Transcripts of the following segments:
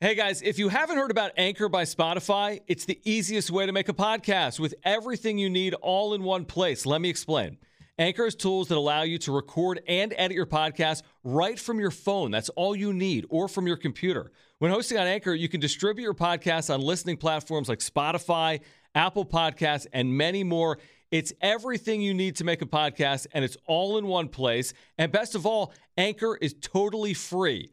Hey guys, if you haven't heard about Anchor by Spotify, it's the easiest way to make a podcast with everything you need all in one place. Let me explain. Anchor has tools that allow you to record and edit your podcast right from your phone. That's all you need, or from your computer. When hosting on Anchor, you can distribute your podcast on listening platforms like Spotify, Apple Podcasts, and many more. It's everything you need to make a podcast, and it's all in one place. And best of all, Anchor is totally free.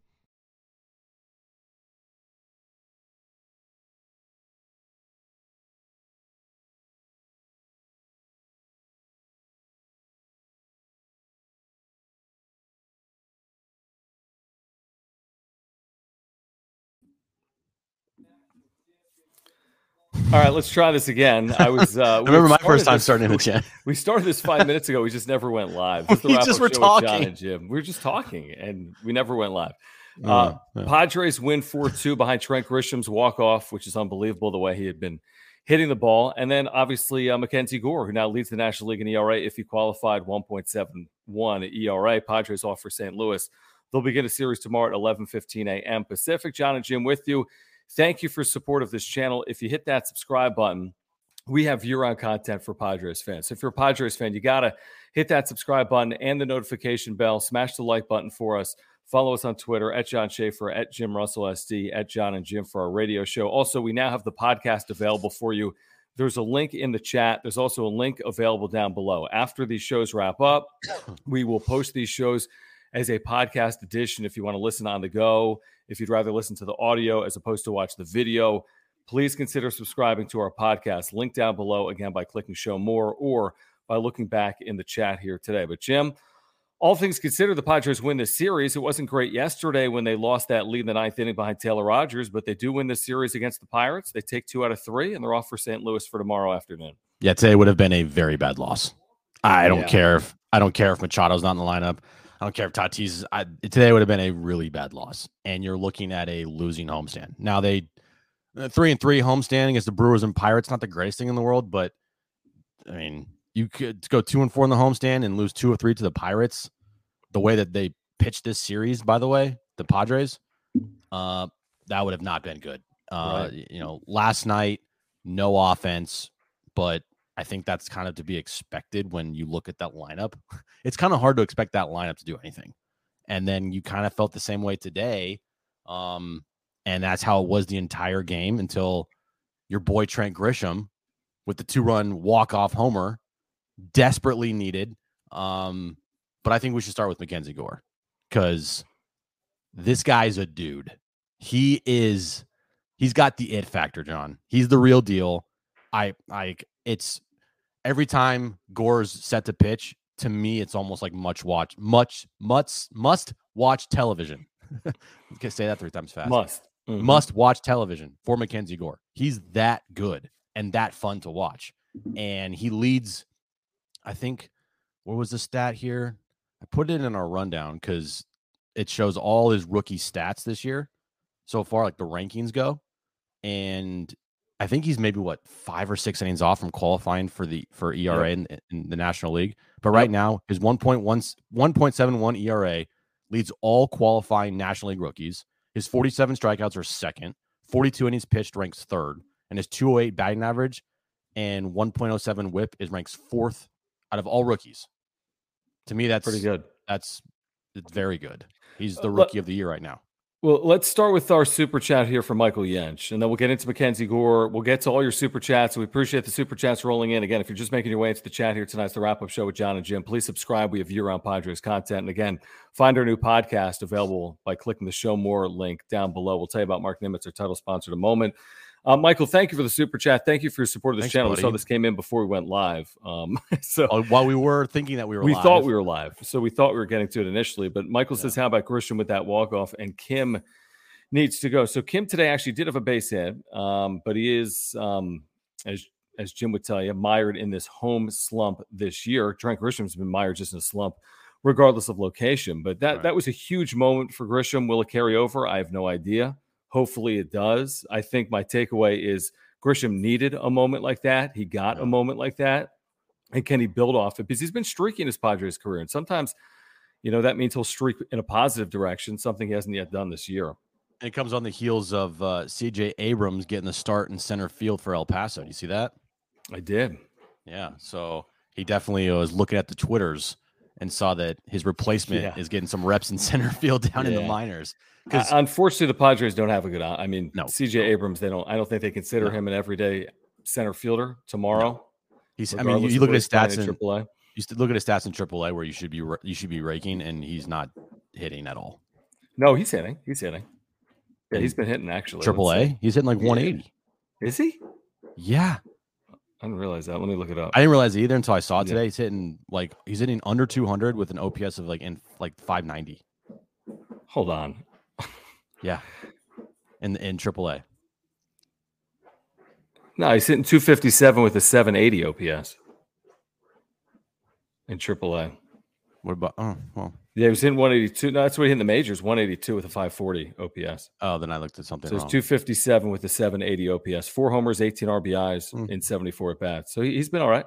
All right, let's try this again. I was. Uh, I remember my first time this- starting in the chat. We started this five minutes ago. We just never went live. We This is the just were with John talking. and Jim. We were just talking, and we never went live. Oh, Uh, yeah. Padres win 4 2 behind Trent Grisham's walk off, which is unbelievable the way he had been hitting the ball. And then obviously uh, MacKenzie Gore, who now leads the National League in ERA if he qualified 1.71 ERA. E Padres off for St. Louis. They'll begin a series tomorrow at 11:15 a.m. Pacific. John and Jim with you. Thank you for support of this channel. If you hit that subscribe button, we have year-round content for Padres fans. So if you're a Padres fan, you gotta hit that subscribe button and the notification bell. Smash the like button for us. Follow us on Twitter at John Schaefer, at Jim Russell SD, at John and Jim for our radio show. Also, we now have the podcast available for you. There's a link in the chat. There's also a link available down below. After these shows wrap up, we will post these shows as a podcast edition if you want to listen on the go. If you'd rather listen to the audio as opposed to watch the video, please consider subscribing to our podcast. Link down below again by clicking show more or by looking back in the chat here today. But Jim, all things considered, the Padres win this series. It wasn't great yesterday when they lost that lead in the ninth inning behind Taylor Rogers, but they do win this series against the Pirates. They take two out of three, and they're off for St. Louis for tomorrow afternoon. Yeah, today would have been a very bad loss. I don't Yeah. care if I don't care if Machado's not in the lineup. I don't care if Tatis. I, today would have been a really bad loss, and you're looking at a losing homestand. Now they three and three homestand against the Brewers and Pirates. Not the greatest thing in the world, but I mean, you could go two and four in the homestand and lose two or three to the Pirates. The way that they pitched this series, by the way, the Padres, uh, that would have not been good. Uh, Right. You know, last night, no offense, but I think that's kind of to be expected when you look at that lineup. It's kind of hard to expect that lineup to do anything. And then you kind of felt the same way today. Um, and that's how it was the entire game until your boy Trent Grisham with the two run walk off homer desperately needed. Um, but I think we should start with MacKenzie Gore because this guy's a dude. He is he's got the it factor, John. He's the real deal. I I it's every time Gore's set to pitch, to me, it's almost like much watch, much, much, must watch television. okay, say that three times fast. Must. Mhm. Must watch television for MacKenzie Gore. He's that good and that fun to watch. And he leads, I think, what was the stat here? I put it in our rundown because it shows all his rookie stats this year so far, like the rankings go. And I think he's maybe what five or six innings off from qualifying for the for ERA in, in the National League. But right now, his 1.1 1.71 ERA leads all qualifying National League rookies. His 47 strikeouts are second, 42 innings pitched ranks third, and his 208 batting average and 1.07 whip is ranks fourth out of all rookies. To me, that's Pretty good. That's it's very good. He's uh, the rookie of the year right now. Well, let's start with our super chat here from Michael Yench, and then we'll get into Mackenzie Gore. We'll get to all your super chats. We appreciate the super chats rolling in. Again, if you're just making your way into the chat here tonight, it's the wrap up show with John and Jim. Please subscribe. We have year round Padres content. And again, find our new podcast available by clicking the show more link down below. We'll tell you about Marc Nimetz, our title sponsor, in a moment. Uh, Michael, thank you for the super chat. Thank you for your support of this Thanks, channel. buddy. We saw this came in before we went live. Um, so Uh, While we were thinking that we were, we live, thought we were live, so we thought we were getting to it initially. But Michael says, "How about Grisham with that walk off?" And Kim needs to go. So Kim today actually did have a base hit, um, but he is, um, as as Jim would tell you, mired in this home slump this year. Trent Grisham's been mired just in a slump, regardless of location. But that Right. that was a huge moment for Grisham. Will it carry over? I have no idea. Hopefully, it does. I think my takeaway is Grisham needed a moment like that. He got Yeah. a moment like that. And can he build off it? Because he's been streaking his Padres career. And sometimes, you know, that means he'll streak in a positive direction, something he hasn't yet done this year. And it comes on the heels of uh, CJ Abrams getting the start in center field for El Paso. Do you see that? I did. Yeah. So he definitely was looking at the Twitters and saw that his replacement Yeah. is getting some reps in center field down in the Yeah. minors. Uh, Because unfortunately, the Padres don't have a good. I mean, No. CJ Abrams, they don't. I don't think they consider No. him an everyday center fielder tomorrow. he's, I mean, you, you look at his stats in AAA. you look at his stats in AAA where you should be you should be raking, and he's not hitting at all. No, he's hitting. He's hitting. Yeah, he's been hitting actually. let's Triple A, he's hitting like 180. Is he? Yeah, I didn't realize that. Let me look it up. I didn't realize it either until I saw it Yeah. today. He's hitting like he's hitting under 200 with an OPS of like in like 590. Hold on. Yeah, in in AAA. No, he's hitting 257 with a 780 OPS in AAA. What about? Oh well. Yeah, he was hitting 182. No, that's what he hit in the majors. 182 with a 540 OPS. Oh, then I looked at something So it's 257 with a 780 OPS. Four homers, 18 RBIs Mm. in 74 at bats. So he, he's been all right.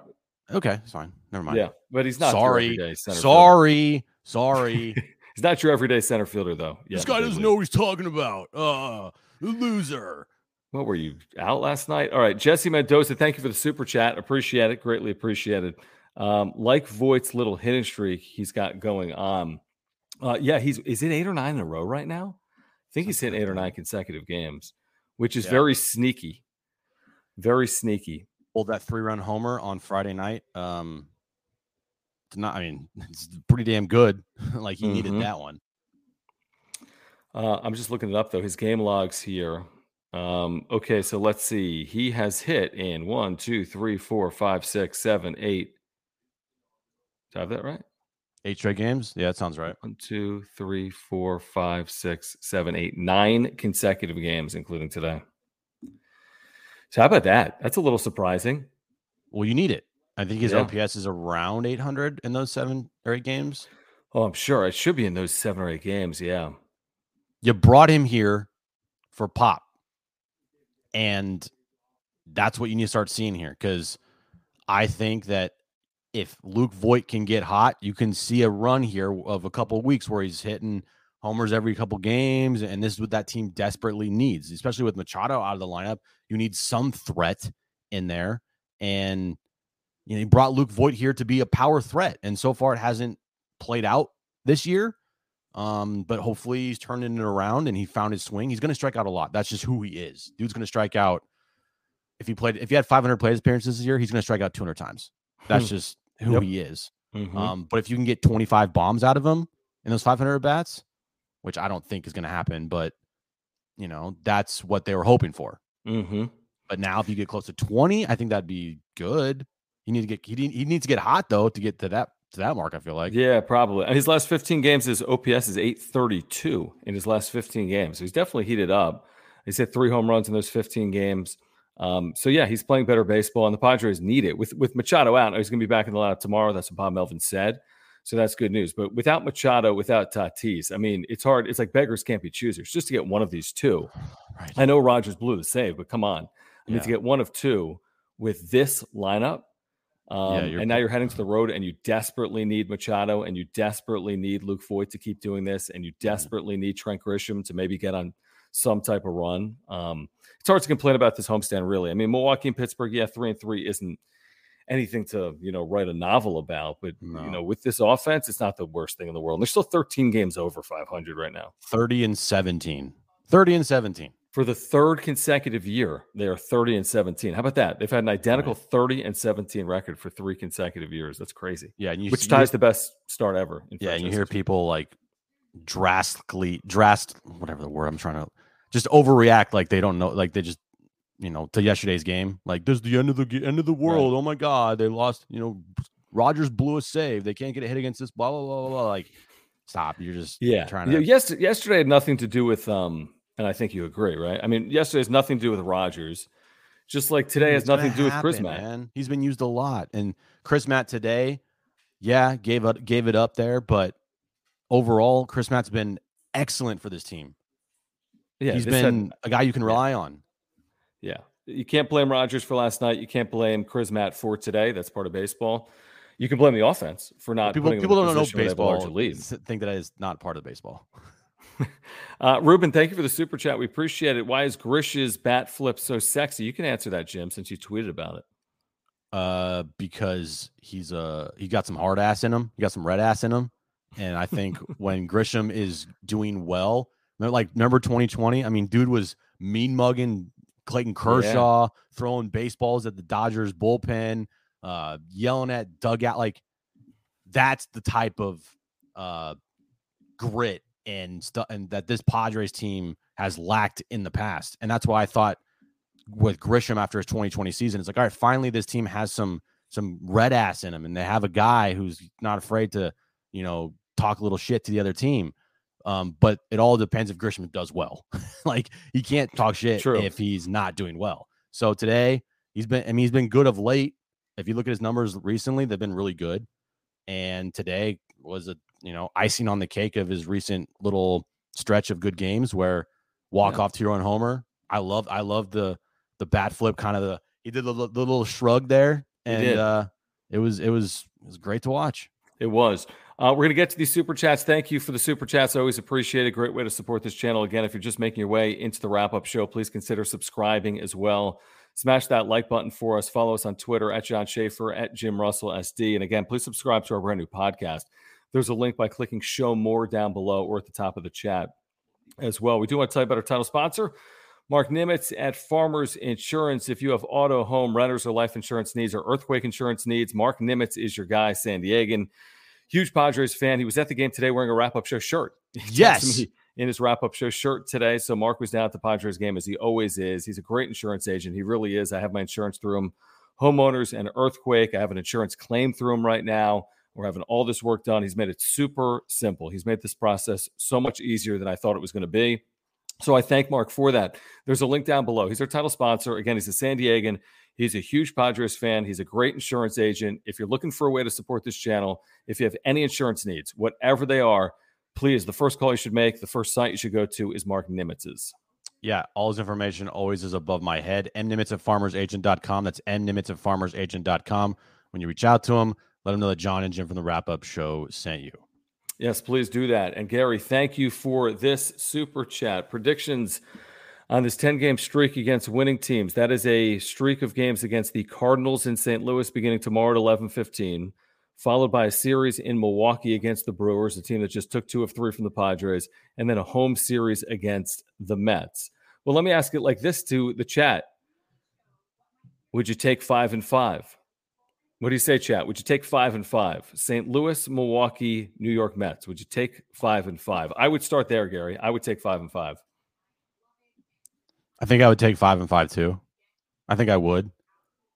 Okay, it's fine. Never mind. Yeah, but he's not your sorry, everyday center fielder. sorry, sorry. He's not your everyday center fielder though. Yeah, this guy doesn't know what he's talking about. Uh, loser. What were you out last night? All right, Jesse Mendoza, thank you for the super chat. Appreciate it. Greatly appreciated. Um, like Voit's little hitting streak he's got going on. Uh, yeah, he's is it eight or nine in a row right now? I think he's hit eight or nine consecutive games, which is Yeah. very sneaky. Very sneaky. Pulled that three run homer on Friday night. Um, it's not. I mean, it's pretty damn good. like he Mhm. needed that one. Uh, I'm just looking it up though. His game logs here. Um, okay, so let's see. He has hit in one, two, three, four, five, six, seven, eight. Do I have that right? Eight straight games. Yeah, that sounds right. One, two, three, four, five, six, seven, eight, nine consecutive games, including today. So how about that? That's a little surprising. Well, you need it. I think his Yeah. OPS is around 800 in those seven or eight games. Oh, I'm sure it should be in those seven or eight games. Yeah. You brought him here for pop. And that's what you need to start seeing here because I think that if Luke Voit can get hot, you can see a run here of a couple of weeks where he's hitting homers every couple games. And this is what that team desperately needs, especially with Machado out of the lineup. You need some threat in there. And you know, he brought Luke Voit here to be a power threat. And so far it hasn't played out this year. Um, but hopefully he's turning it around and he found his swing. He's going to strike out a lot. That's just who he is. Dude's going to strike out. If he played, if he had 500 plate appearances this year, he's going to strike out 200 times. That's just who Yep. he is. Mhm. Um, but if you can get 25 bombs out of him in those 500 bats, which I don't think is going to happen, but you know that's what they were hoping for. Mhm. But now, if you get close to 20, I think that'd be good. He need to get he, he needs to get hot though to get to that to that mark. I feel like yeah, probably. And his last 15 games, his OPS is 832 in his last 15 games. So he's definitely heated up. He's hit three home runs in those 15 games. Um, so yeah, he's playing better baseball, and the Padres need it. With with Machado out, he's going to be back in the lineup tomorrow. That's what Bob Melvin said. So that's good news. But without Machado, without Tatis, I mean, it's hard. It's like beggars can't be choosers. Just to get one of these two. right. I know Rogers blew the save, but come on. I mean, to get one of two with this lineup, um, you're and now you're heading to the road, and you desperately need Machado, and you desperately need Luke Voit to keep doing this, and you Mm-hmm. desperately need Trent Grisham to maybe get on some type of run. Um, it's hard to complain about this homestand, really. I mean, Milwaukee and Pittsburgh, yeah, three and three isn't anything to you know write a novel about. But No. you know, with this offense, it's not the worst thing in the world. And they're still 13 games over 500 right now. 30 and 17. 30 and 17. For the third consecutive year, they are 30 and 17. How about that? They've had an identical 30 and 17 record for three consecutive years. That's crazy. Yeah, and you Which you- ties the best start ever. in Yeah, and you hear people like drastically, drast, whatever the word I'm trying to, just overreact like they don't know, like they just, you know, to yesterday's game, like this is the end of the end of the world. Oh my god, they lost. You know, Rogers blew a save. They can't get a hit against this. Blah blah blah blah. blah. Like, stop. You're just Yeah. trying to. yes, yesterday had nothing to do with um, and I think you agree, right? I mean, yesterday has nothing to do with Rogers. Just like today has It's gonna nothing to do with Chris happen, Mack. Man. He's been used a lot, and Crismatt today, yeah, gave up gave it up there, but overall, Crismatt's been excellent for this team. Yeah, He's this had- been a guy you can rely on. yeah. You can't blame Rogers for last night. You can't blame Crismatt for today. That's part of baseball. You can blame the offense for not people people don't know position where they have a baseball. lead. Think that is not part of baseball. Uh, Ruben, thank you for the super chat. We appreciate it. Why is Grish's bat flip so sexy? You can answer that, Jim, since you tweeted about it. Uh, because he's uh he got some hard ass in him. He got some red ass in him, and I think when Grisham is doing well, like number twenty twenty. I mean, dude was mean mugging Clayton Kershaw, throwing baseballs at the Dodgers bullpen, uh, yelling at dugout. Like that's the type of uh grit and stuff, and that this Padres team has lacked in the past. And that's why I thought with Grisham after his 2020 season, it's like, all right, finally this team has some some red ass in him, and they have a guy who's not afraid to, you know, talk a little shit to the other team. Um, but it all depends if Grisham does well. like he can't talk shit True. if he's not doing well. So today he's been, I mean, he's been good of late. If you look at his numbers recently, they've been really good. And today was a you know icing on the cake of his recent little stretch of good games where walk Yeah. to your own homer. I love I love the the bat flip kind of the he did the, the little shrug there and uh it was it was it was great to watch. It was. Uh, we're going to get to these super chats. Thank you for the super chats. I always appreciate it. Great way to support this channel. Again, if you're just making your way into the wrap up show, please consider subscribing as well. Smash that like button for us. Follow us on Twitter at John Schaefer, at Jim Russell SD. And again, please subscribe to our brand new podcast. There's a link by clicking show more down below or at the top of the chat as well. We do want to tell you about our title sponsor. Marc Nimetz at Farmers Insurance. If you have auto, home, renters, or life insurance needs or earthquake insurance needs, Marc Nimetz is your guy, San Diegan. Huge Padres fan. He was at the game today wearing a wrap up show shirt. Yes. in his wrap up show shirt today. So Marc was down at the Padres game as he always is. He's a great insurance agent. He really is. I have my insurance through him. Homeowners and earthquake. I have an insurance claim through him right now. We're having all this work done. He's made it super simple. He's made this process so much easier than I thought it was going to be. So I thank Marc for that. There's a link down below. He's our title sponsor. Again, he's a San Diegan. He's a huge Padres fan. He's a great insurance agent. If you're looking for a way to support this channel, if you have any insurance needs, whatever they are, please, the first call you should make, the first site you should go to is Marc Nimetz's. Yeah, all his information always is above my head. mnimetz at farmersagent.com. That's mnimetz at farmersagent.com. When you reach out to him, let him know that John and Jim from the wrap up show sent you. Yes, please do that. And Gary, thank you for this super chat. Predictions on this 10 game streak against winning teams. That is a streak of games against the Cardinals in St. Louis beginning tomorrow at 11 15, followed by a series in Milwaukee against the Brewers, a team that just took two of three from the Padres, and then a home series against the Mets. Well, let me ask it like this to the chat Would you take five and five? What do you say, chat? Would you take five and five? St. Louis, Milwaukee, New York Mets. Would you take five and five? I would start there, Gary. I would take five and five. I think I would take five and five too. I think I would.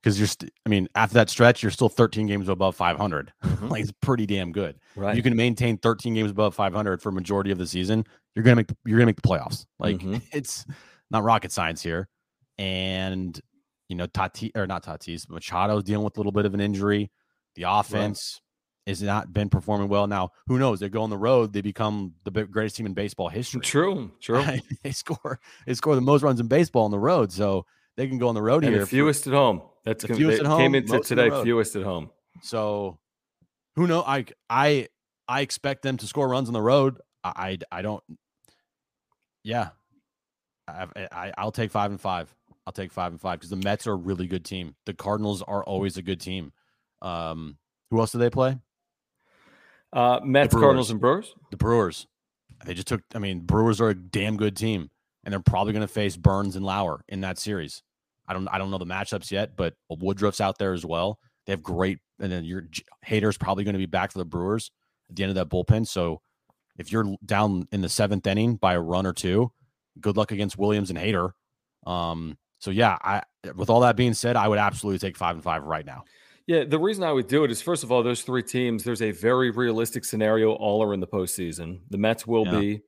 Because you're, st- I mean, after that stretch, you're still 13 games above 500. Mhm. like it's pretty damn good. Right. You can maintain 13 games above 500 for majority of the season. You're gonna make you're gonna make the playoffs. Like Mhm. it's not rocket science here. And you know, Tati or not Tatis, Machado's dealing with a little bit of an injury. The offense has not been performing well. Now, who knows? They go on the road, they become the greatest team in baseball history. True. True. they score they score the most runs in baseball on the road, so they can go on the road and here. the for- fewest at home. That's The fewest at home, came into most on the today fewest at home. So who know? I I I expect them to score runs on the road. I I, I don't. Yeah, I, I I'll take five and five. I'll take five and five because the Mets are a really good team. The Cardinals are always a good team. Um, who else do they play? Uh, Mets. Cardinals, and Brewers. The Brewers. They just took. I mean, Brewers are a damn good team, and they're probably going to face Burnes and Lauer in that series. I don't. I don't know the matchups yet, but Woodruff's out there as well. They have great, and then your Hader's probably going to be back for the Brewers at the end of that bullpen. So if you're down in the seventh inning by a run or two, good luck against Williams and Hader. Um, so yeah, I with all that being said, I would absolutely take five and five right now. Yeah, the reason I would do it is first of all, those three teams, there's a very realistic scenario. All are in the postseason. The Mets will Yeah. be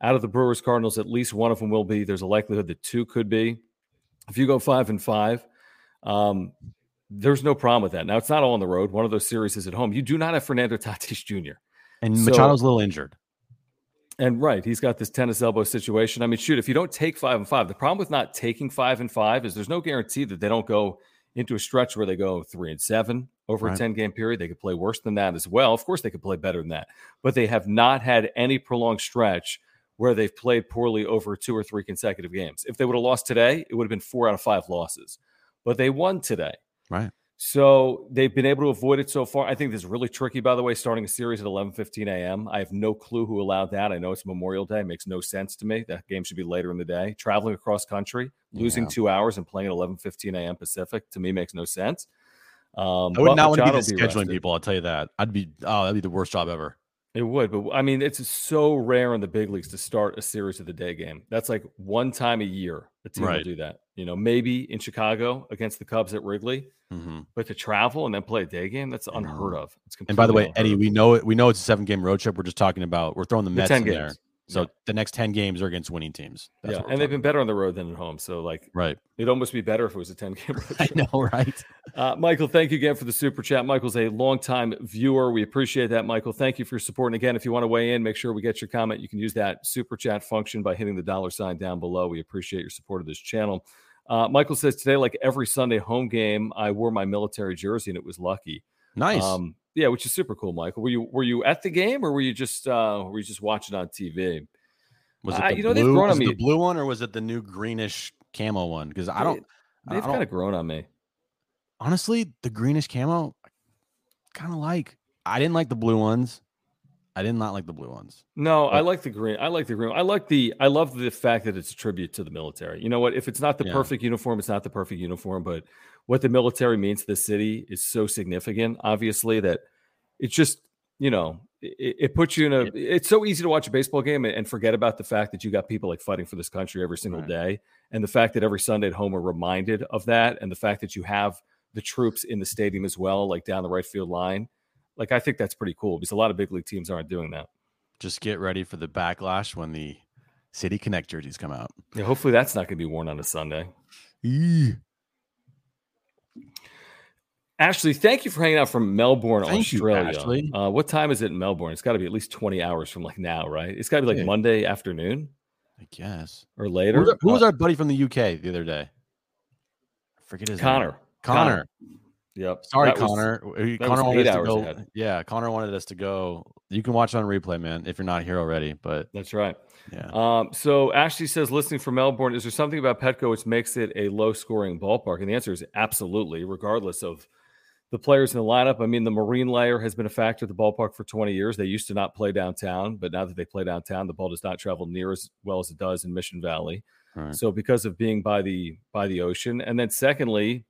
out of the Brewers, Cardinals. At least one of them will be. There's a likelihood that two could be. If you go five and five, um, there's no problem with that. Now it's not all on the road. One of those series is at home. You do not have Fernando Tatis Jr. And So- Machado's a little injured. And right, he's got this tennis elbow situation. I mean, shoot, if you don't take five and five, the problem with not taking five and five is there's no guarantee that they don't go into a stretch where they go three and seven over a 10 game period. They could play worse than that as well. Of course, they could play better than that, but they have not had any prolonged stretch where they've played poorly over two or three consecutive games. If they would have lost today, it would have been four out of five losses, but they won today. Right. So they've been able to avoid it so far. I think this is really tricky, by the way, starting a series at 11 15 a.m. I have no clue who allowed that. I know it's Memorial Day. It makes no sense to me. That game should be later in the day. Traveling across country, losing Yeah. two hours and playing at 11 15 a.m. Pacific, to me, makes no sense. Um, I would not want to be the scheduling rested. people. I'll tell you that. I'd be. Oh, that'd be the worst job ever. It would, but I mean, it's so rare in the big leagues to start a series of the day game. That's like one time a year a team will do that. You know, maybe in Chicago against the Cubs at Wrigley, Mhm. but to travel and then play a day game, that's unheard of. It's And by the way, Eddie, unheard we know it. We know it's a seven game road trip. We're just talking about. We're throwing the The Mets 10 in there. So Yeah. the next ten games are against winning teams. That's yeah, and they've been better on the road than at home. So like, right. it'd almost be better if it was a ten game road I know, right? Uh, Michael, thank you again for the super chat. Michael's a longtime viewer. We appreciate that, Michael. Thank you for your support. And again, if you want to weigh in, make sure we get your comment. You can use that super chat function by hitting the dollar sign down below. We appreciate your support of this channel. Uh, Michael says today, like every Sunday home game, I wore my military jersey and it was lucky. Nice. Um, yeah, which is super cool, Michael. Were you were you at the game or were you just uh, were you just watching on TV? was it uh, the you know, blue? grown on me. the blue one or was it the new greenish camo one? Because I don't. I They've kind of grown on me. honestly, the greenish camo, kind of like. I didn't like the blue ones. I did not like the blue ones. No, I like the green. I like the green. I like the. I love the fact that it's a tribute to the military. You know what? If it's not the Yeah. perfect uniform, it's not the perfect uniform. But what the military means to the city is so significant. Obviously, that it's just you know it, it puts you in a. It- It's so easy to watch a baseball game and, and forget about the fact that you got people like fighting for this country every single Right. day, and the fact that every Sunday at home are reminded of that, and the fact that you have the troops in the stadium as well, like down the right field line. Like I think that's pretty cool because a lot of big league teams aren't doing that. Just get ready for the backlash when the City Connect jerseys come out. Yeah, hopefully that's not going to be worn on a Sunday. Eee. Ashley, thank you for hanging out from Melbourne, Thank you, Australia. Ashley. Uh, what time is it in Melbourne? It's got to be at least 20 hours from like now, right? It's got to be like Yeah. Monday afternoon I guess. or later. Who was, our, who was Uh, our buddy from the UK the other day? I forget his name. Connor. Connor. Yep. Sorry, That Connor. That Connor wanted us to go. ahead. Yeah, Connor wanted us to go. You can watch on replay, man, if you're not here already. But That's right. yeah, Um, so Ashley says, listening from Melbourne, is there something about Petco which makes it a low scoring ballpark? And the answer is absolutely, regardless of the players in the lineup. I mean, the marine layer has been a factor at the ballpark for 20 years. They used to not play downtown, but now that they play downtown, the ball does not travel near as well as it does in Mission Valley. Right. So because of being by the by the ocean, and then secondly,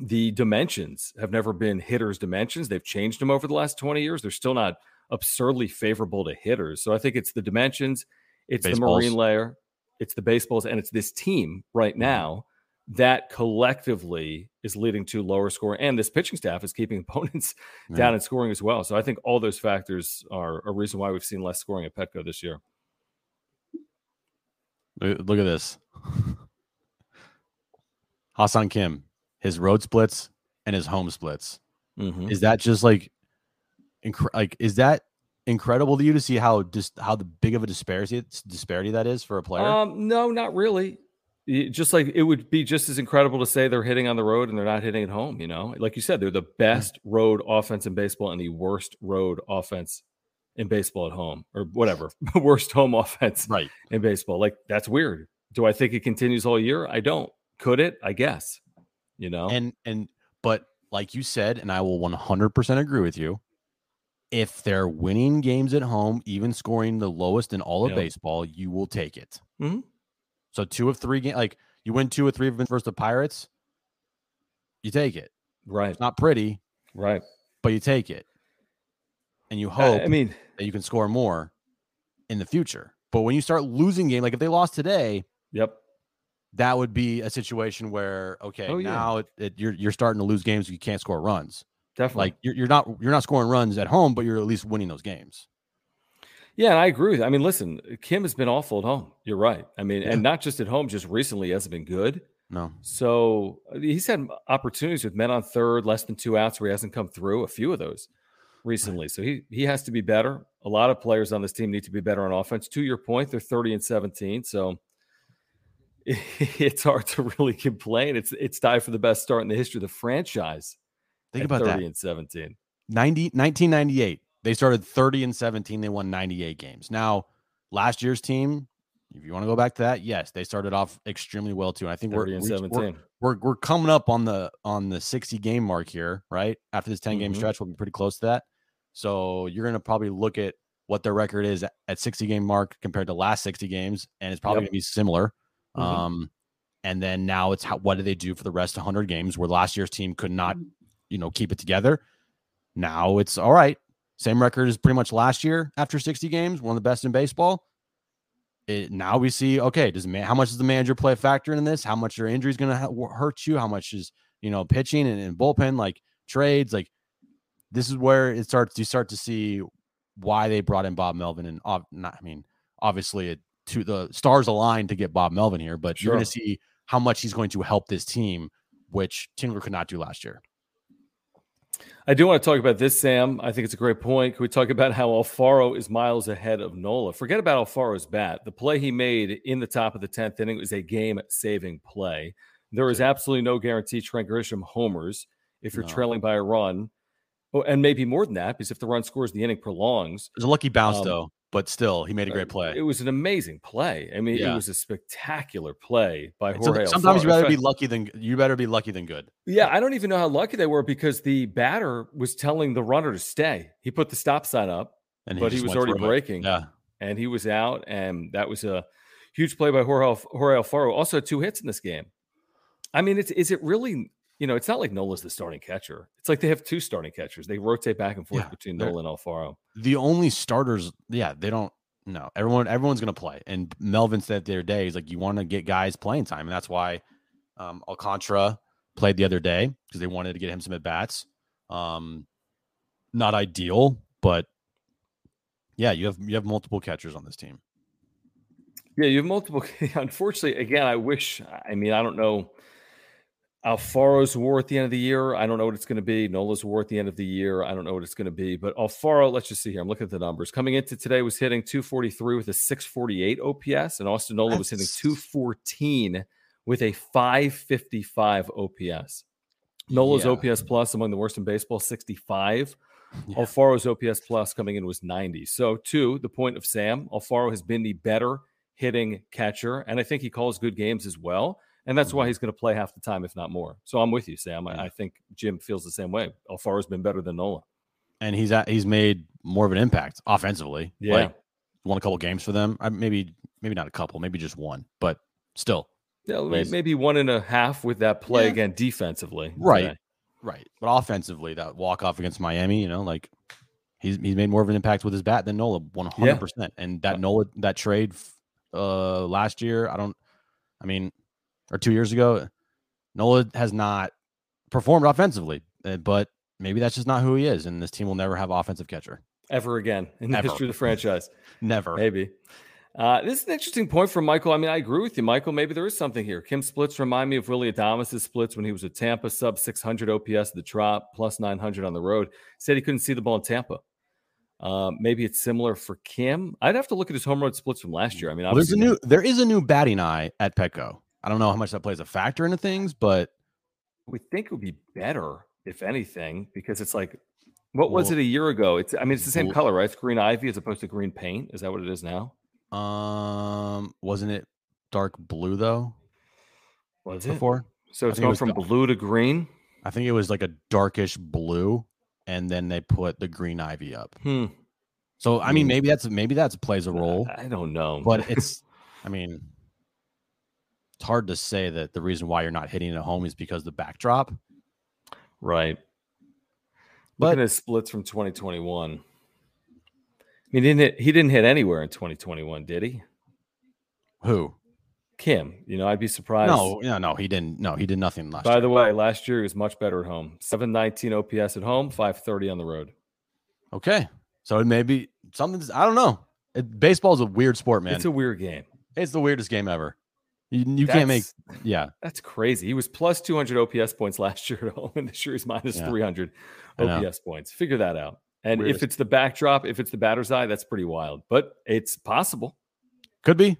the dimensions have never been hitters' dimensions. They've changed them over the last 20 years. They're still not absurdly favorable to hitters. So I think it's the dimensions, it's the marine layer, it's the baseballs, and it's this team right Mhm. now that collectively is leading to lower score. And this pitching staff is keeping opponents Yeah. down in scoring as well. So I think all those factors are a reason why we've seen less scoring at Petco this year. Look look at this. Hassan Kim, his road splits and his home splits. Mhm. Is that just like, incre- like is that incredible to you to see how just how the big of a disparity disparity that is for a player? Um, no, not really. Just like it would be just as incredible to say they're hitting on the road and they're not hitting at home. You know, like you said, they're the best road offense in baseball and the worst road offense in baseball at home, or whatever, worst home offense right. in baseball. Like that's weird. Do I think it continues all year? I don't. Could it? I guess. You know. And and but like you said, and I will 100% agree with you. If they're winning games at home, even scoring the lowest in all of Yep. baseball, you will take it. Mhm. So two of three game, like you win two or three of them versus the Pirates, you take it. Right. It's not pretty, Right. but you take it, and you hope I mean, that you can score more in the future. But when you start losing game, like if they lost today, yep. That would be a situation where okay, Oh, yeah. now it, it, you're you're starting to lose games. You can't score runs. Definitely. Like you're, you're not you're not scoring runs at home, but you're at least winning those games. Yeah, and I agree with. You. I mean, listen, Kim has been awful at home. You're right. I mean, Yeah. and not just at home, just recently hasn't been good. No, So uh, he's had opportunities with men on third, less than two outs where he hasn't come through. A few of those recently. So he he has to be better. A lot of players on this team need to be better on offense. To your point, they're 30 and 17. So it's hard to really complain. It's it's tied for the best start in the history of the franchise. think about 30 that. and 17. 90, 1998, they started 30 and 17. They won 98 games. Now, last year's team, if you want to go back to that, yes, they started off extremely well too. And I think we're, 30 and 17. we're we're we're coming up on the on the 60 game mark here, right? After this 10 game Mhm. stretch, we'll be pretty close to that. So you're gonna probably look at what their record is at- at 60 game mark compared to last 60 games, and it's probably Yep. gonna be similar. Mhm. Um, and then now it's how what do they do for the rest of 100 games where last year's team could not, you know, keep it together. Now it's all right. Same record as pretty much last year after 60 games, one of the best in baseball. It, now we see okay, does man, how much does the manager play a factor in this? How much are injuries going to ha- hurt you? How much is you know pitching and, and bullpen like trades? Like this is where it starts. You start to see why they brought in Bob Melvin and not. I mean, obviously, it, to the stars aligned to get Bob Melvin here, but you're going to see how much he's going to help this team, which Tingler could not do last year. I do want to talk about this, Sam. I think it's a great point. Can we talk about how Alfaro is miles ahead of Nola? Forget about Alfaro's bat. The play he made in the top of the 10th inning was a game saving play. There is absolutely no guarantee Trent Grisham homers if you're No. trailing by a run. Oh, and maybe more than that, because if the run scores, the inning prolongs. It was a lucky bounce Um, though, but still, he made a Uh, great play. It was an amazing play. I mean, it was a spectacular play by so- Jorge. sometimes you Alfaro. In better be lucky than you better be lucky than good. Yeah, I don't even know how lucky they were because the batter was telling the runner to stay. He put the stop sign up, And but he was already through it. breaking, Yeah, and he was out, and that was a huge play by Jorge, Jorge Alfaro. Also, two hits in this game. I mean, it's is it really? You know, it's not like Nola's the starting catcher. It's like they have two starting catchers. They rotate back and forth Yeah, between Nola and Alfaro. the only starters. Yeah, they don't. No, everyone everyone's gonna play. And Melvin said the other day, he's like, you want to get guys playing time, and that's why um, Alcantara played the other day because they wanted to get him some at bats. Um, not ideal, but yeah, you have you have multiple catchers on this team. Yeah, you have multiple. Unfortunately, again, I wish. I mean, I don't know. Alfaro's war at the end of the year. I don't know what it's going to be. Nola's war at the end of the year. I don't know what it's going to be. But Alfaro, let's just see here. I'm looking at the numbers. Coming into today was hitting 243 with a 648 OPS, and Austin Nola was hitting That's- 214 with a 555 OPS. Nola's Yeah. OPS plus among the worst in baseball, 65. Yeah. Alfaro's OPS plus coming in was 90. So, to the point of Sam, Alfaro has been the better hitting catcher, and I think he calls good games as well. And that's why he's going to play half the time, if not more. So I'm with you, Sam. Yeah. I, I think Jim feels the same way. Alfaro's been better than Nola. and he's at, he's made more of an impact offensively. Yeah. like, won a couple games for them. I, maybe maybe not a couple, maybe just one, but still Yeah, may- He's- maybe one and a half with that play Yeah. again defensively. Right. today. right. But offensively, that walk off against Miami, you know, like he's he's made more of an impact with his bat than Nola, one hundred percent. And that Nola that trade uh last year, I don't, I mean, or two years ago, Nola has not performed offensively, uh, but maybe that's just not who he is, and this team will never have offensive catcher, Ever again in the Ever. history of the franchise. never. Maybe. Uh, this is an interesting point from Michael. I mean, I agree with you, Michael. Maybe there is something here. Kim splits remind me of Willy Adames' splits when he was at Tampa, sub 600 OPS at the drop, plus 900 on the road. Said he couldn't see the ball in Tampa. Uh, maybe it's similar for Kim. I'd have to look at his home run splits from last year. I mean, Well, there's a new there is a new batting eye at Petco. I don't know how much that plays a factor into things, but we think it would be better if anything because it's like, what was Well, it a year ago? It's, I mean, it's the same bl- color, right? It's green ivy as opposed to green paint. Is that what it is now? um, wasn't it dark blue though Was it? before? So it's think it going from dark. blue to green. I think it was like a darkish blue, and then they put the green ivy up. Hmm. So I mean, maybe that's maybe that's plays a role, I don't know. but it's. I mean, it's hard to say that the reason why you're not hitting it at home is because the backdrop. right. But- Looking at his splits from 2021. I mean, he didn't hit, he didn't hit anywhere in 2021, did he? Who? Kim, you know, I'd be surprised. No, no, no. He didn't. No, he did nothing last By year. the way, last year he was much better at home. 719 OPS at home, 530 on the road. Okay, so it may be something's. I don't know. It, baseball is a weird sport, man. It's a weird game. It's the weirdest game ever. You, you can't make. Yeah, That's crazy. He was plus 200 OPS points last year at home, and this year he's minus Yeah. 300 OPS points. Figure that out. And Weirdest. if it's the backdrop, if it's the batter's eye, that's pretty wild, but it's possible. could be.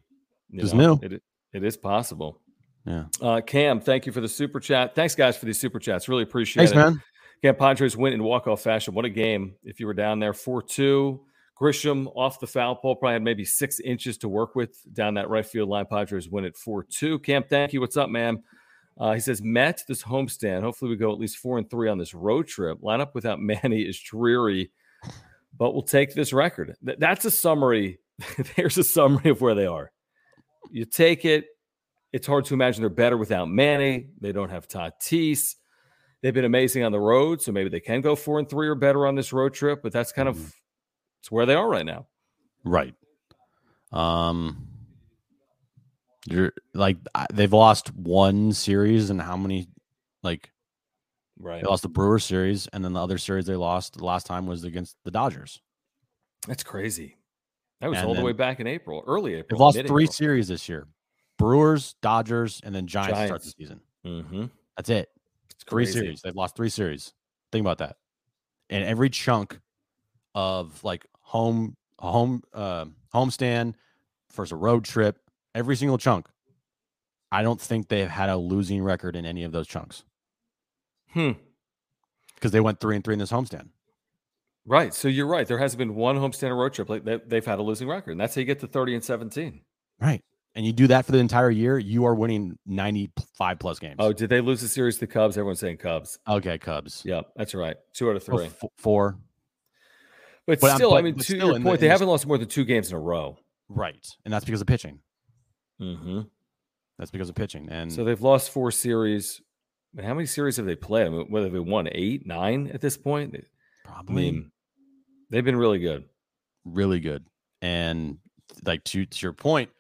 you Just know, new. It, it is possible. Yeah. Uh, Cam, thank you for the super chat. Thanks, guys, for these super chats. Really appreciate Thanks, it. man. Cam Padres win in walk-off fashion. What a game. If you were down there, 4-2. Grisham off the foul pole, probably had maybe six inches to work with down that right field line. Padres win at 4-2. Camp, thank you. What's up, man? Uh, he says, Met, this homestand. Hopefully we go at least four and three on this road trip. Lineup without Manny is dreary, but we'll take this record. Th- that's a summary. There's a summary of where they are. You take it. It's hard to imagine they're better without Manny. They don't have Tatis. They've been amazing on the road, so maybe they can go four and three or better on this road trip. But that's kind Mhm. of it's where they are right now. Right. Um. You're like they've lost one series and how many? Like Right. they lost the Brewers series, and then the other series they lost the last time was against the Dodgers. That's crazy. That was And all the way back in April, early April. They've lost three series this year: Brewers, Dodgers, and then Giants, to start the season. Mm-hmm. That's it. It's Three crazy. series. They've lost three series. Think about that. And every chunk of like home, home, uh, homestand versus a road trip, every single chunk. I don't think they've had a losing record in any of those chunks Hmm. because they went three and three in this homestand. Right. So you're right. There hasn't been one homestand or road trip. They've had a losing record, and that's how you get to 30 and 17. Right. And you do that for the entire year, you are winning 95 plus games. Oh, did they lose the series to Cubs? Everyone's saying Cubs. okay. Cubs. Yeah, that's right. Two out of Oh, three. f- four. But, But still, I mean, to your point, the- they haven't lost more than two games in a row. Right. And that's because of pitching. Mm-hmm. That's because of pitching. And So they've lost four series. I mean, how many series have they played? I mean, whether they won eight, nine at this point. I probably mean, they've been really good. really good. And like to, to your point,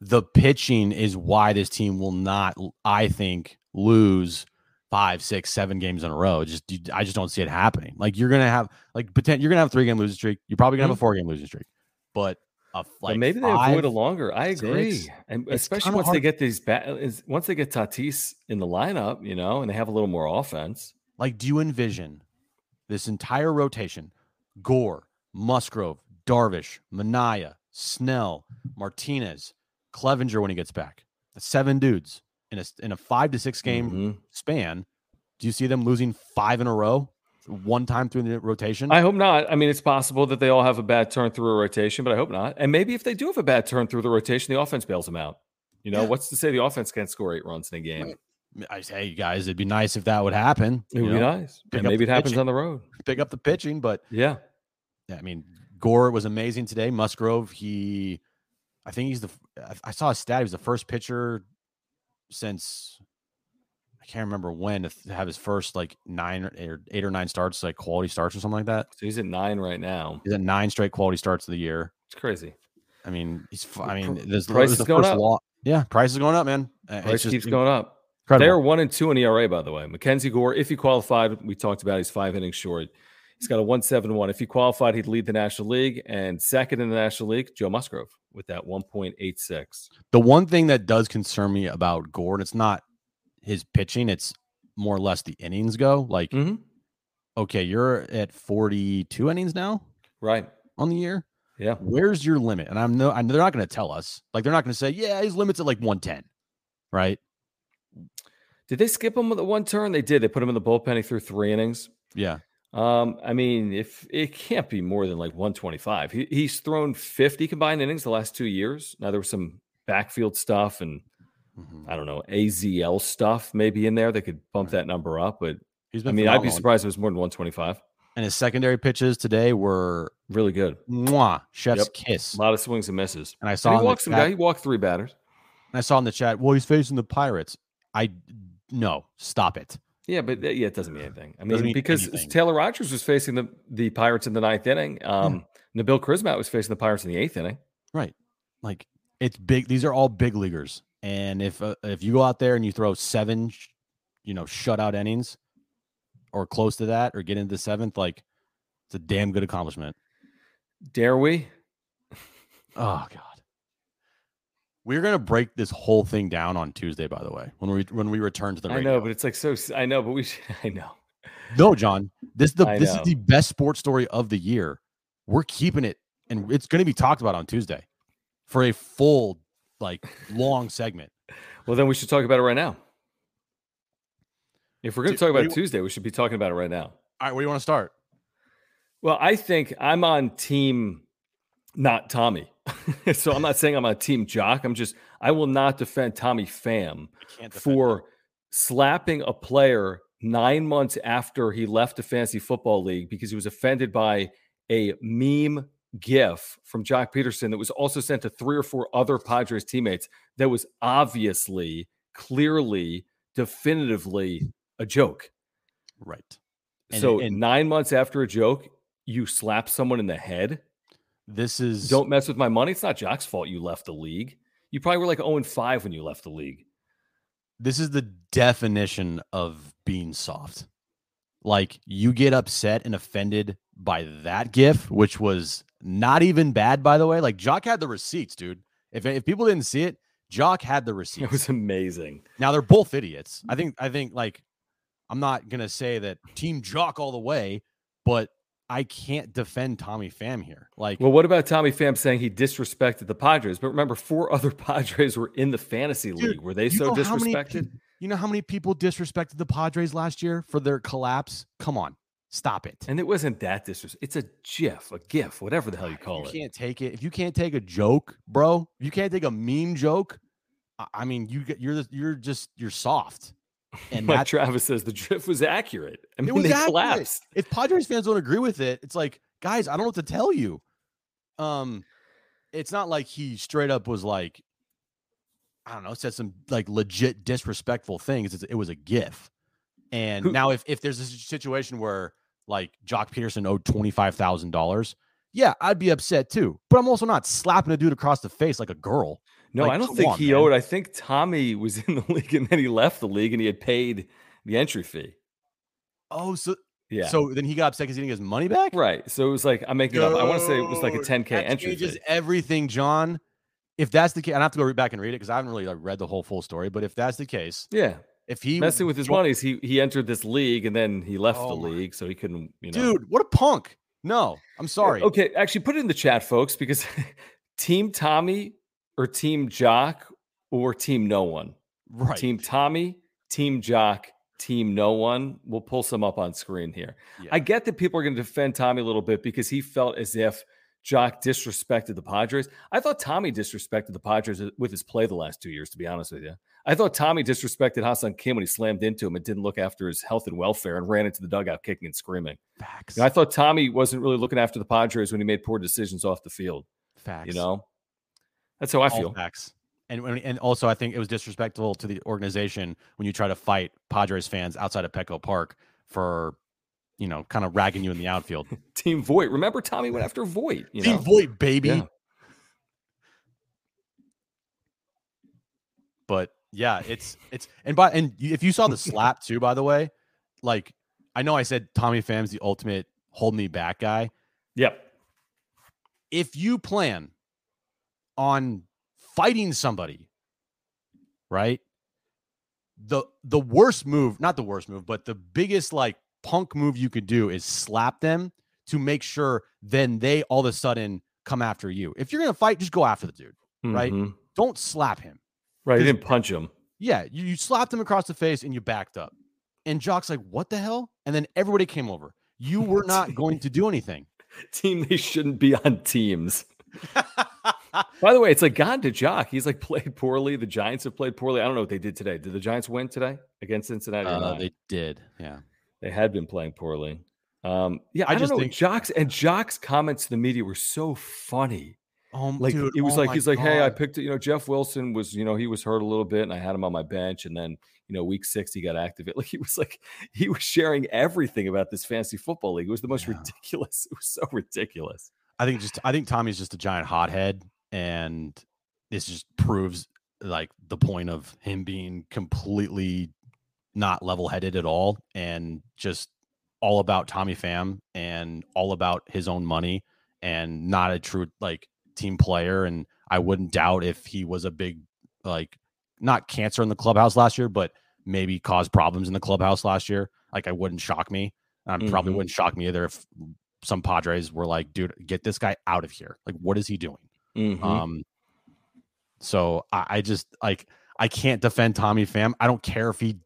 the pitching is why this team will not, I think, lose five, six, seven games in a row. Just you, I just don't see it happening. Like you're gonna have like you're gonna have a three game losing streak. You're probably gonna have a mm-hmm. four game losing streak, but a Like like maybe they five, avoid a longer. I agree, six. and It's especially once they get these ba- is once they get Tatis in the lineup, you know, and they have a little more offense. Like, do you envision this entire rotation? Gore, Musgrove, Darvish, Manaea, Snell, Martinez, Clevinger when he gets back. That's seven dudes in a in a five to six game Mhm. span. Do you see them losing five in a row, one time through the rotation? I hope not. I mean, it's possible that they all have a bad turn through a rotation, but I hope not. And maybe if they do have a bad turn through the rotation, the offense bails them out. You know, Yeah. what's to say the offense can't score eight runs in a game? I say, hey guys, it'd be nice if that would happen. It you would be nice, pick and maybe it happens pitching. on the road. Pick up the pitching, but Yeah, Yeah, I mean, Gore was amazing today. Musgrove, he, I think he's the. I- I saw a stat. He was the first pitcher since I can't remember when to have his first like nine or eight or, nine starts, like quality starts or something like that. so he's at nine right now. He's at nine straight quality starts of the year. It's crazy. I mean, he's. I mean, this price this is the going first up. law- Yeah, price is going up, man. Uh, Price just keeps going up. incredible. They are one and two in ERA, by the way. MacKenzie Gore, if he qualified, we talked about he's five innings short. He's got a 171. If he qualified, he'd lead the National League. And second in the National League, Joe Musgrove with that 1.86. The one thing that does concern me about Gord, it's not his pitching; it's more or less the innings go. Like, Mm-hmm. okay, you're at 42 innings now Right. on the year. Yeah. Where's your limit? And I'm no, I know they're not going to tell us. Like, they're not going to say, yeah, his limit's at like 110, right? Did they skip him with the one turn? They did. They put him in the bullpen. He threw three innings. Yeah, Um, I mean, if it can't be more than like 125. He, he's thrown 50 combined innings the last two years. Now there was some backfield stuff and Mhm. I don't know, AZL stuff maybe in there that could bump that number up, but He's I been. I mean, I'd be surprised if it was more than 125. And his secondary pitches today were Really good. mwah, chef's Yep. kiss. A lot of swings and misses. And I saw And he walked some guy. He walked three batters. And I saw in the chat, well, he's facing the Pirates. I no, stop it. Yeah, but uh, yeah, it doesn't mean anything. I mean, mean because anything. Taylor Rogers was facing the, the Pirates in the ninth inning. Um, Nabil Crismatt was facing the Pirates in the eighth inning. Right. Like it's big. These are all big leaguers. And if uh, if you go out there and you throw seven, you know, shutout innings or close to that, or get into the seventh, like it's a damn good accomplishment. Dare we? Oh God. We're gonna break this whole thing down on Tuesday, by the way, when we when we return to the Radio. I know, but it's like so. I know, but we. Should, I know. No, John. This is the I this is the best sports story of the year. We're keeping it, and it's going to be talked about on Tuesday for a full, like, long segment. Well, then we should talk about it right now. If we're going to talk about it Tuesday, we should be talking about it right now. All right, where do you want to start? Well, I think I'm on team, not Tommy. so I'm not saying I'm a team Joc. I'm just I will not defend Tommy Pham defend for slapping a player nine months after he left the fantasy football league because he was offended by a meme gif from Joc Pederson that was also sent to three or four other Padres teammates that was obviously, clearly, definitively a joke. right. And- so and- nine months after a joke, you slap someone in the head. This is Don't mess with my money. It's not Joc's fault you left the league. You probably were like 0 and 5 when you left the league. this is the definition of being soft. Like you get upset and offended by that gif, which was not even bad, by the way. Like Joc had the receipts, dude. If if people didn't see it, Joc had the receipts. It was amazing. Now they're both idiots. I think I think like I'm not gonna say that Team Joc all the way, but I can't defend Tommy Pham here. Like Well, what about Tommy Pham saying he disrespected the Padres? But remember, four other Padres were in the fantasy Dude, league. Were they so how many disrespected? you know how many people disrespected the Padres last year for their collapse? Come on, stop it. And it wasn't that disrespect. It's a GIF, a GIF, whatever the hell you call you it. You can't take it. If you can't take a joke, bro, you can't take a meme joke. I- I mean, you get you're you're just you're soft. And that's Travis says the drift was accurate. I mean, it was they accurate. collapsed. If Padres fans don't agree with it, it's like, guys, I don't know what to tell you. Um, it's not like he straight up was like, I don't know, said some like legit disrespectful things. It's, it was a gif. And Who- now, if if there's a situation where like Joc Pederson owed twenty five thousand dollars, yeah, I'd be upset too. But I'm also not slapping a dude across the face like a girl. No, Like, I don't think on, he man. owed. I think Tommy was in the league and then he left the league and he had paid the entry fee. Oh, so Yeah. so then he got upset because he didn't get his money back. right. So it was like I'm making it up. I want to say it was like a 10k that entry changes fee. everything, John. If that's the case, I have to go back and read it because I haven't really like, read the whole full story. But if that's the case, Yeah. if he Messing with his monies, he he entered this league and then he left Oh the league, so he couldn't. You know, dude, what a punk! No, I'm sorry. Okay, actually, put it in the chat, folks, because Team Tommy or Team Joc or Team No One. right? Team Tommy, Team Joc, Team No One. We'll pull some up on screen here. Yeah. I get that people are going to defend Tommy a little bit because he felt as if Joc disrespected the Padres. I thought Tommy disrespected the Padres with his play the last two years, to be honest with you. I thought Tommy disrespected Ha-Seong Kim when he slammed into him and didn't look after his health and welfare and ran into the dugout kicking and screaming. facts. You know, I thought Tommy wasn't really looking after the Padres when he made poor decisions off the field. facts. You know, that's how I feel. facts. And and also, I think it was disrespectful to the organization when you try to fight Padres fans outside of Petco Park for, you know, kind of ragging you in the outfield. Team Voit. Remember, Tommy went after Voit. You Team know? Voit, baby. Yeah. but yeah, it's it's and by and if you saw the slap too, by the way, like I know I said Tommy Pham's the ultimate hold me back guy. Yep. If you plan on fighting somebody, right? The the worst move, not the worst move, but the biggest like punk move you could do is slap them to make sure then they all of a sudden come after you. If you're gonna fight, just go after the dude. Right. Mhm. Don't slap him. Right. 'Cause- didn't punch him. Yeah, you, you slapped him across the face and you backed up. And Joc's like, what the hell? And then everybody came over. You were not going to do anything. Team they shouldn't be on teams. By the way, it's like gone to Joc. He's like played poorly. The Giants have played poorly. I don't know what they did today. Did the Giants win today against Cincinnati? Uh, they did. Yeah. They had been playing poorly. Um, yeah, I I, just just know. think- Joc's and Joc's comments to the media were so funny. Oh, Like dude, it was oh like my he's like, hey, I picked it. You know, Jeff Wilson was, you know, he was hurt a little bit, and I had him on my bench, and then you know, week six he got activated. Like he was like he was sharing everything about this fantasy football league. It was the most Yeah. ridiculous. It was so ridiculous. I think just I think Tommy's just a giant hothead, and this just proves like the point of him being completely not level headed at all, and just all about Tommy Pham and all about his own money, and not a true like team player. And I wouldn't doubt if he was a big like not cancer in the clubhouse last year, but maybe caused problems in the clubhouse last year. Like I wouldn't shock me. Um, probably Mhm. wouldn't shock me either if some Padres were like, dude, get this guy out of here. Like, what is he doing? Mhm. Um, so I, I just like I can't defend Tommy Pham. I don't care if he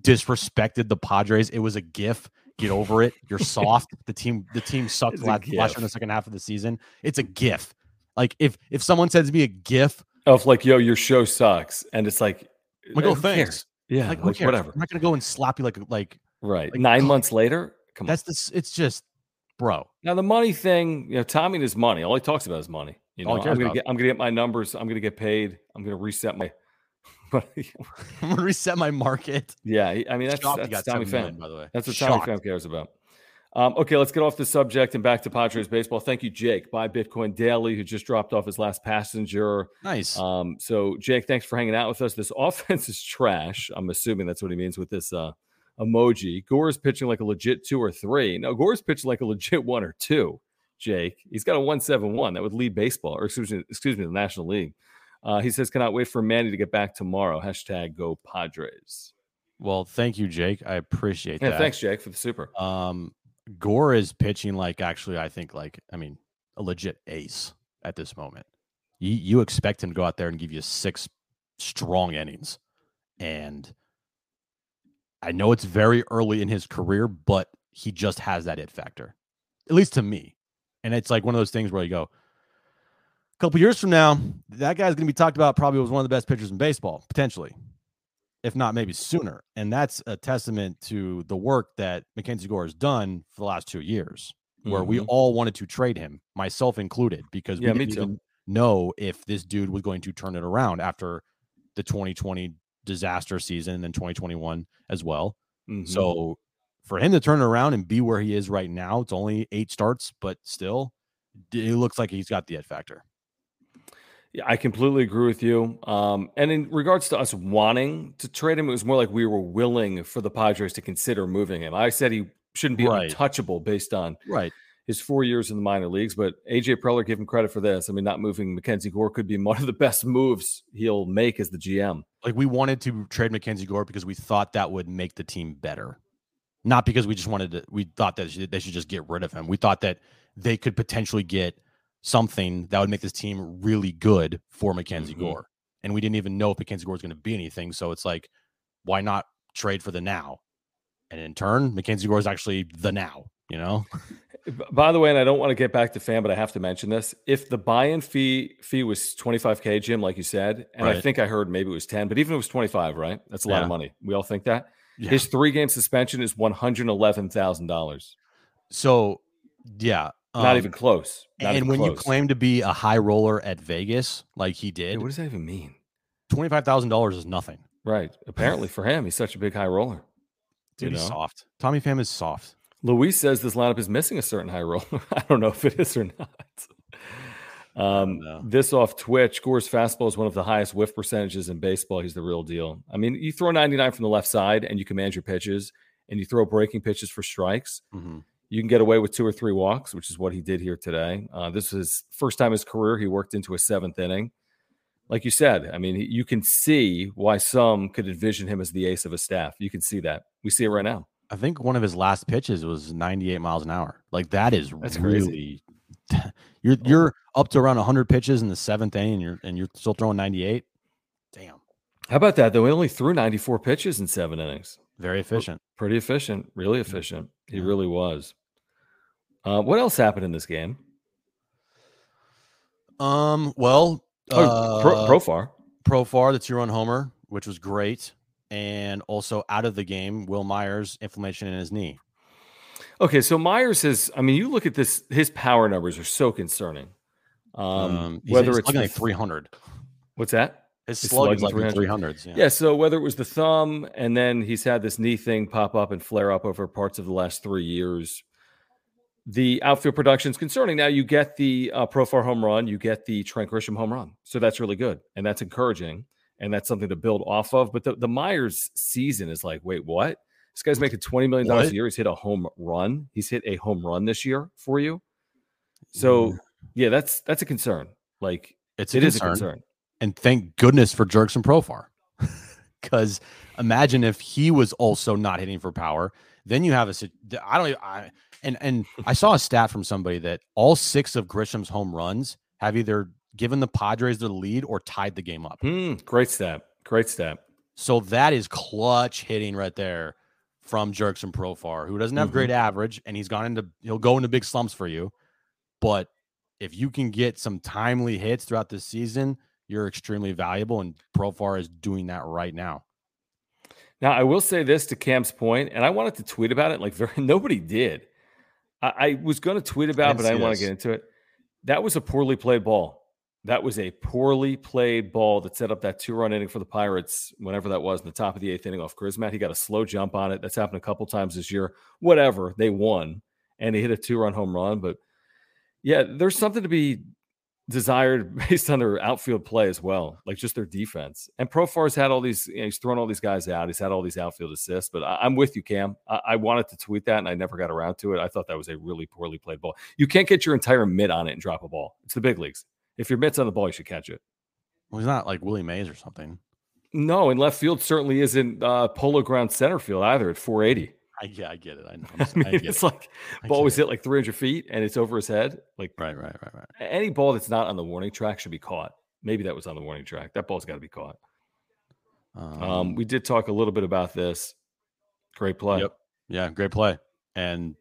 disrespected the Padres. It was a gif. Get over it. You're soft. the team the team sucked last, last in the second half of the season. It's a gif. Like if if someone sends me a gif, of like, yo, your show sucks, and it's like, I'm like, eh, oh thanks. Yeah, Like, like, whatever. I'm not gonna go and slap you like like Right. like, Nine months later, come on. that's this. It's just, bro. Now the money thing, you know, Tommy and his money. All he talks about is money. You know, I'm gonna about. get, I'm gonna get my numbers. I'm gonna get paid. I'm gonna reset my. I'm gonna reset my market. yeah, I mean that's Shocked that's Tommy 7 Pham. by the way. That's what Tommy Shocked. Pham cares about. Um, okay, let's get off the subject and back to Padres baseball. Thank you, Jake. Buy Bitcoin Daily, who just dropped off his last passenger. Nice. Um, so Jake, thanks for hanging out with us. This offense is trash. I'm assuming that's what he means with this uh, emoji. is pitching like a legit two or three. No, Gore's pitching like a legit one or two. Jake, he's got a one seven one that would lead baseball, or excuse me, excuse me, the National League. Uh, he says, "Cannot wait for Manny to get back tomorrow." Hashtag Go Padres. well, thank you, Jake. I appreciate Yeah, that. thanks, Jake, for the super. Um, Gore is pitching like actually, I think like I mean a legit ace at this moment. You you expect him to go out there and give you six strong innings, and I know it's very early in his career, but he just has that it factor, at least to me. And it's like one of those things where you go, a couple years from now, that guy's going to be talked about probably was one of the best pitchers in baseball, potentially, if not maybe sooner. And that's a testament to the work that MacKenzie Gore has done for the last two years, where we Mhm. all wanted to trade him, myself included, because Yeah, we didn't know if this dude was going to turn it around after the 2020 disaster season and then 2021 as well. Mhm. So for him to turn around and be where he is right now, it's only eight starts, but still, it looks like he's got the it factor. Yeah, I completely agree with you. Um, and in regards to us wanting to trade him, it was more like we were willing for the Padres to consider moving him. I said he shouldn't be Right. untouchable based on Right. his four years in the minor leagues. But AJ Preller gave him credit for this. I mean, not moving MacKenzie Gore could be one of the best moves he'll make as the GM. Like we wanted to trade MacKenzie Gore because we thought that would make the team better, not because we just wanted to. We thought that they should just get rid of him. We thought that they could potentially get something that would make this team really good for MacKenzie Mhm. Gore, and we didn't even know if MacKenzie Gore was going to be anything. So it's like, why not trade for the now? And in turn, MacKenzie Gore is actually the now. You know, By the way, and I don't want to get back to Pham, but I have to mention this. If the buy-in fee fee was 25k, Jim, like you said, and I think I heard maybe it was 10, but even if it was 25, right? That's a lot of money. We all think that. Yeah. His three-game suspension is $111,000. so yeah, Not um, even close. Not and even when you claim to be a high roller at Vegas, like he did, what does that even mean? twenty five thousand dollars is nothing. Right. Apparently for him, he's such a big high roller. Dude, You he's soft. Tommy Pham is soft. Luis says this lineup is missing a certain high roller. I don't know if it is or not. Um, this off Twitch, Gore's fastball is one of the highest whiff percentages in baseball. He's the real deal. I mean, you throw 99 from the left side and you command your pitches, and you throw breaking pitches for strikes. Mm-hmm. You can get away with two or three walks, which is what he did here today. Uh, this is his first time in his career. He worked into a seventh inning. Like you said, I mean, you can see why some could envision him as the ace of a staff. You can see that. We see it right now. I think one of his last pitches was 98 miles an hour. Like that is That's crazy. You're you're up to around 100 pitches in the seventh inning and you're and you're still throwing 98. Damn, How about that? Though he only threw 94 pitches in seven innings. very efficient. Pretty efficient, really efficient. He Yeah. really was. Uh, what else happened in this game? Um, well, Oh, pro, uh, Profar. Profar, the two run homer, which was great. and also out of the game. Wil Myers inflammation in his knee. Okay, so Myers is. I mean, you look at this. His power numbers are so concerning. Um, Um, he's- whether it's like 300. what's that? His He's slug is like 300. 300s. Yeah. Yeah. So whether it was the thumb, and then he's had this knee thing pop up and flare up over parts of the last three years. The outfield production is concerning. Now you get the uh, Profar home run, you get the Trent Grisham home run, so that's really good and that's encouraging, and that's something to build off of. But the, the Myers season is like, wait, what? This guy's making twenty million dollars What? a year. He's hit a home run. He's hit a home run this year for you. So yeah, that's that's a concern. Like it's a it is concern. a concern. And thank goodness for Jurickson Profar. Because imagine if he was also not hitting for power. Then you have a I don't even- I and and I saw a stat from somebody that all six of Grisham's home runs have either given the Padres the lead or tied the game up. Hmm, great stat. Great stat. So that is clutch hitting right there from Jurickson Profar, who doesn't have great mm-hmm. average, and he's gone into he'll go into big slumps for you. But if you can get some timely hits throughout the season, you're extremely valuable, and Profar is doing that right now. Now, I will say this to Cam's point, and I wanted to tweet about it. Like, very, nobody did. I, I was going to tweet about, it, but I didn't want to get into it. That was a poorly played ball. That was a poorly played ball that set up that two run inning for the Pirates, whenever that was in the top of the eighth inning off Crismatt. He got a slow jump on it. That's happened a couple times this year. Whatever. They won and he hit a two run home run. But yeah, there's something to be desired based on their outfield play as well, like just their defense. And Profar's had all these, you know, he's thrown all these guys out. He's had all these outfield assists. But I, I'm with you, Cam. I, I wanted to tweet that and I never got around to it. I thought that was a really poorly played ball. You can't get your entire mitt on it and drop a ball. It's the big leagues. If your mitt's on the ball, you should catch it. Well, he's not like Willie Mays or something. No, and left field certainly isn't uh, polo ground center field either at 480. I yeah, I get it. I know. I mean, I it's it. like ball was hit like 300 feet and it's over his head. Like right, right, right, right. any ball that's not on the warning track should be caught. Maybe that was on the warning track. That ball's got to be caught. Um, Um, we did talk a little bit about this. Great play. Yep. Yeah, great play. And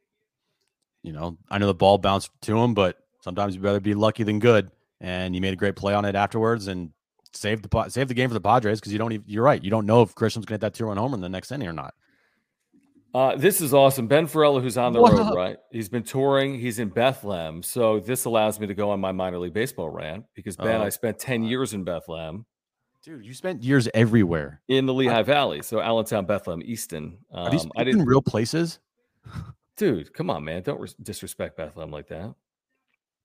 you know, I know the ball bounced to him, but sometimes you better be lucky than good. And he made a great play on it afterwards and saved the saved the game for the Padres because you don't even, you're right. You don't know if Grisham's gonna hit that two run homer in the next inning or not. Uh, this is awesome. Ben Farella, who's on the What road, up? right? He's been touring. He's in Bethlehem. So this allows me to go on my minor league baseball rant because Ben, Oh, I spent 10 years in Bethlehem Dude, you spent years everywhere. in the Lehigh Valley. So Allentown, Bethlehem, Easton. Are these Um, I in didn't, real places? dude, come on, man. Don't res- disrespect Bethlehem like that.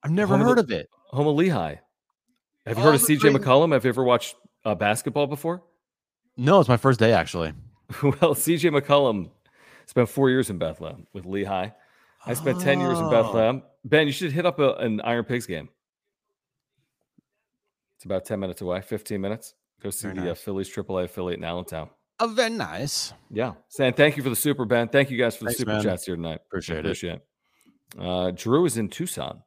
I've never Home of heard the- of it. Home of Lehigh. Have you Oh, heard of CJ McCollum? Have you ever watched uh, basketball before? No, it's my first day actually. well, CJ McCollum spent four years in Bethlehem with Lehigh. I spent 10 years in Oh. Bethlehem. Ben, you should hit up a, an Iron Pigs game. It's about 10 minutes away, 15 minutes. Go see Very the uh. Phillies AAA affiliate in Allentown. Oh, very nice. Yeah. Saying thank you for the super, Ben. Thank you guys for the Thanks, super man. chats here tonight. Appreciate it. Appreciate it. Uh, Drew is in Tucson.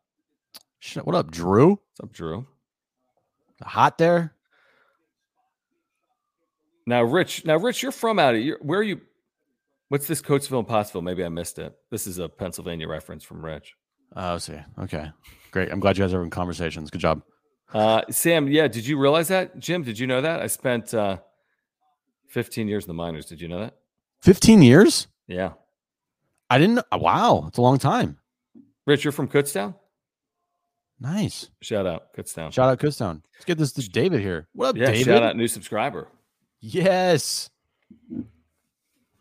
What up, Drew? What's up, Drew? Hot there? Now, Rich. Now, Rich, you're from out of you're, where are you? What's this Coatesville and Pottsville? Maybe I missed it. This is a Pennsylvania reference from Rich. Oh, see. Okay. Great. I'm glad you guys are in conversations. Good job. Uh, Sam, yeah, did you realize that? Jim, did you know that? I spent uh, 15 years in the minors. Did you know that? 15 years? Yeah. I didn't. uh, Wow. It's a long time. Rich, you're from Kutztown? Nice. Shout out, Kutztown. Shout out Kutztown. Let's get this to David here. What up, yeah, David? shout out, new subscriber. Yes. I'm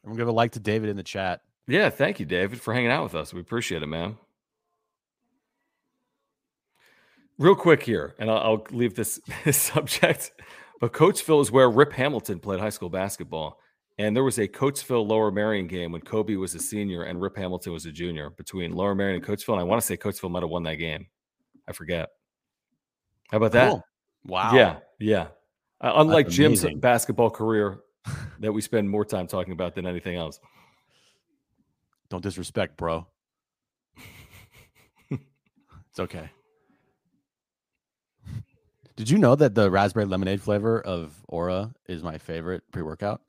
gonna give a like to David in the chat. Yeah, thank you, David, for hanging out with us. We appreciate it, man. Real quick here, and I'll, I'll leave this, this subject, but Coatesville is where Rip Hamilton played high school basketball. And there was a Coatesville Lower Merion game when Kobe was a senior and Rip Hamilton was a junior between Lower Merion and Coatesville. And I want to say Coatesville might have won that game. I forget. How about that? Cool. Wow. Yeah, yeah. Uh, unlike That's Jim's amazing. basketball career that we spend more time talking about than anything else. Don't disrespect, bro. it's okay. Did you know that the raspberry lemonade flavor of Ora is my favorite pre-workout?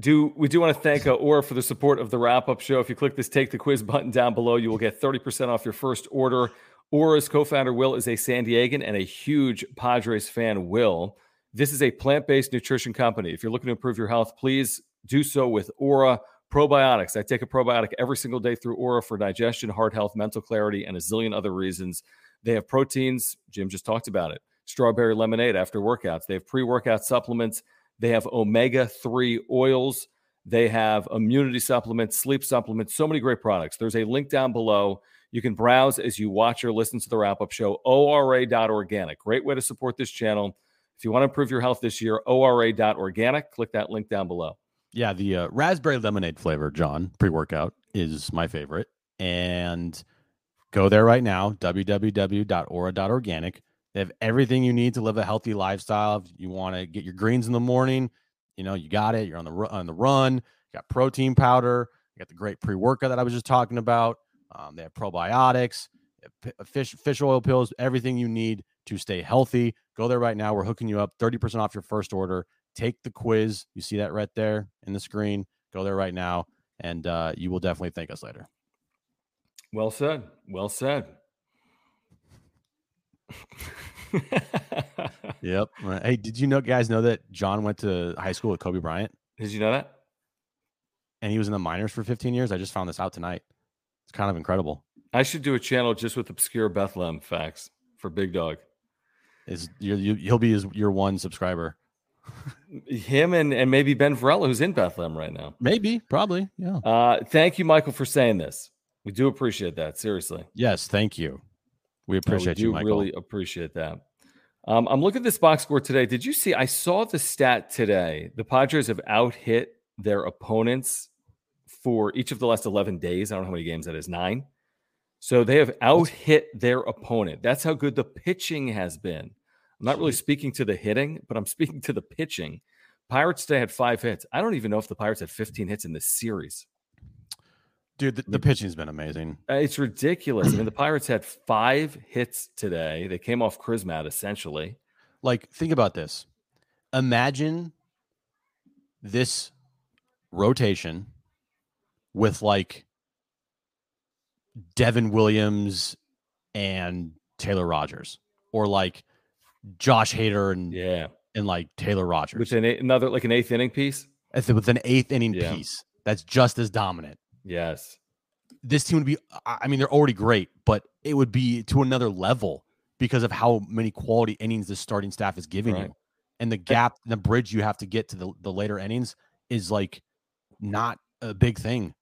Do we do want to thank uh, Ora for the support of the wrap up show? If you click this take the quiz button down below, you will get 30% off your first order. Ora's co founder, Will, is a San Diegan and a huge Padres fan, Will. This is a plant based nutrition company. If you're looking to improve your health, please do so with Ora probiotics. I take a probiotic every single day through Ora for digestion, heart health, mental clarity, and a zillion other reasons. They have proteins. Jim just talked about it. Strawberry lemonade after workouts. They have pre workout supplements. They have omega 3 oils. They have immunity supplements, sleep supplements, so many great products. There's a link down below. You can browse as you watch or listen to the wrap up show, ora.organic. Great way to support this channel. If you want to improve your health this year, ora.organic. Click that link down below. Yeah, the uh, raspberry lemonade flavor, John, pre workout is my favorite. And go there right now, www.ora.organic. They have everything you need to live a healthy lifestyle. If you want to get your greens in the morning, you know, you got it. You're on the on the run. You got protein powder. You got the great pre workout that I was just talking about. Um, they have probiotics, have fish fish oil pills, everything you need to stay healthy. Go there right now. We're hooking you up 30% off your first order. Take the quiz. You see that right there in the screen. Go there right now, and uh, you will definitely thank us later. Well said. Well said. yep. Hey, did you know guys know that John went to high school with Kobe Bryant? Did you know that? And he was in the minors for 15 years. I just found this out tonight. It's kind of incredible. I should do a channel just with obscure Bethlehem facts for Big Dog. Is you, you he'll be his your one subscriber. Him and and maybe Ben Varela, who's in Bethlehem right now. Maybe, probably, yeah. Uh, thank you, Michael, for saying this. We do appreciate that. Seriously. Yes, thank you. We appreciate no, we you, Michael. Really appreciate that. Um, I'm looking at this box score today. Did you see? I saw the stat today. The Padres have out hit their opponents for each of the last 11 days. I don't know how many games that is. Nine. So they have out hit their opponent. That's how good the pitching has been. I'm not really speaking to the hitting, but I'm speaking to the pitching. Pirates today had five hits. I don't even know if the Pirates had 15 hits in this series. Dude, the, the pitching's been amazing. Uh, it's ridiculous. I mean, the Pirates had five hits today. They came off Crismatt essentially. Like, think about this. Imagine this rotation with like Devin Williams and Taylor Rogers, or like Josh Hader and yeah, and like Taylor Rogers with an eight, another like an eighth inning piece. With an eighth inning yeah. piece that's just as dominant. Yes, this team would be. I mean, they're already great, but it would be to another level because of how many quality innings this starting staff is giving right. you, and the gap, the bridge you have to get to the the later innings is like not a big thing.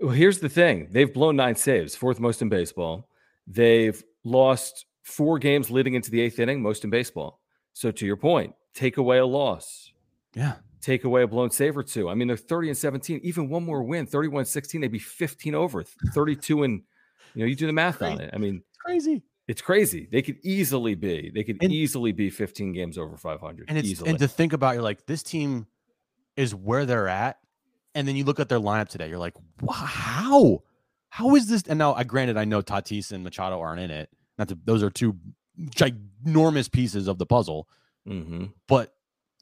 Well, here's the thing they've blown nine saves, fourth most in baseball. They've lost four games leading into the eighth inning, most in baseball. So, to your point, take away a loss. Yeah. Take away a blown save or two. I mean, they're 30 and 17. Even one more win, 31 16, they'd be 15 over, 32 and, you know, you do the math on it. I mean, it's crazy. It's crazy. They could easily be, they could and, easily be 15 games over 500. And, it's, easily. and to think about, you're like, this team is where they're at and then you look at their lineup today, you're like, wow, how? How is this? And now, I granted, I know Tatis and Machado aren't in it. Not to, those are two ginormous pieces of the puzzle. Mm-hmm. But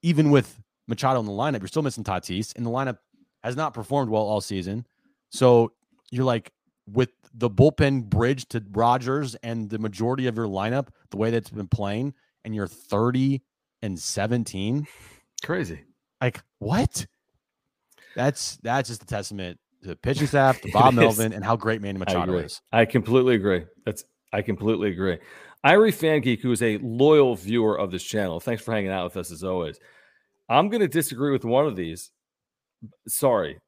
even with Machado in the lineup, you're still missing Tatis, and the lineup has not performed well all season. So you're like, with the bullpen bridge to Rogers and the majority of your lineup, the way that's been playing, and you're 30 and 17. Crazy. Like, what? that's that's just a testament to the pitching staff, to Bob Melvin, and how great Manny Machado I is. I completely agree. That's I completely agree. Irie Fan Geek, who is a loyal viewer of this channel, thanks for hanging out with us as always. I'm going to disagree with one of these. Sorry,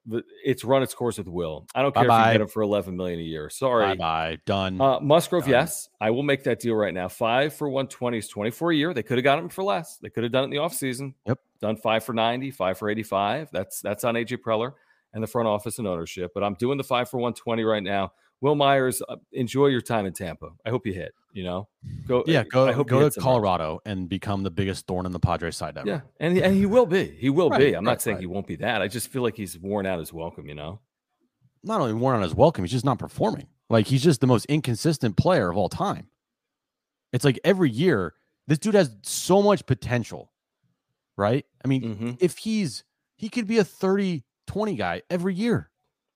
it's run its course with Will. I don't care Bye-bye. if you get him for 11 million a year. Sorry. Bye bye. Done. Uh, Musgrove, Done. yes, I will make that deal right now. Five for 120 is 24 a year. They could have got him for less. They could have done it in the offseason. Yep done five for 90, five for 85. That's that's on AJ Preller and the front office and ownership. But I'm doing the five for 120 right now. Wil Myers, uh, enjoy your time in Tampa. I hope you hit. You know, go. Yeah, go. I hope go to Colorado and become the biggest thorn in the Padres side ever. Yeah, and and he will be. He will right, be. I'm right, not saying right. he won't be that. I just feel like he's worn out his welcome. You know, not only worn out his welcome, he's just not performing. Like he's just the most inconsistent player of all time. It's like every year, this dude has so much potential right? I mean, mm-hmm. if he's he could be a 30 20 guy every year.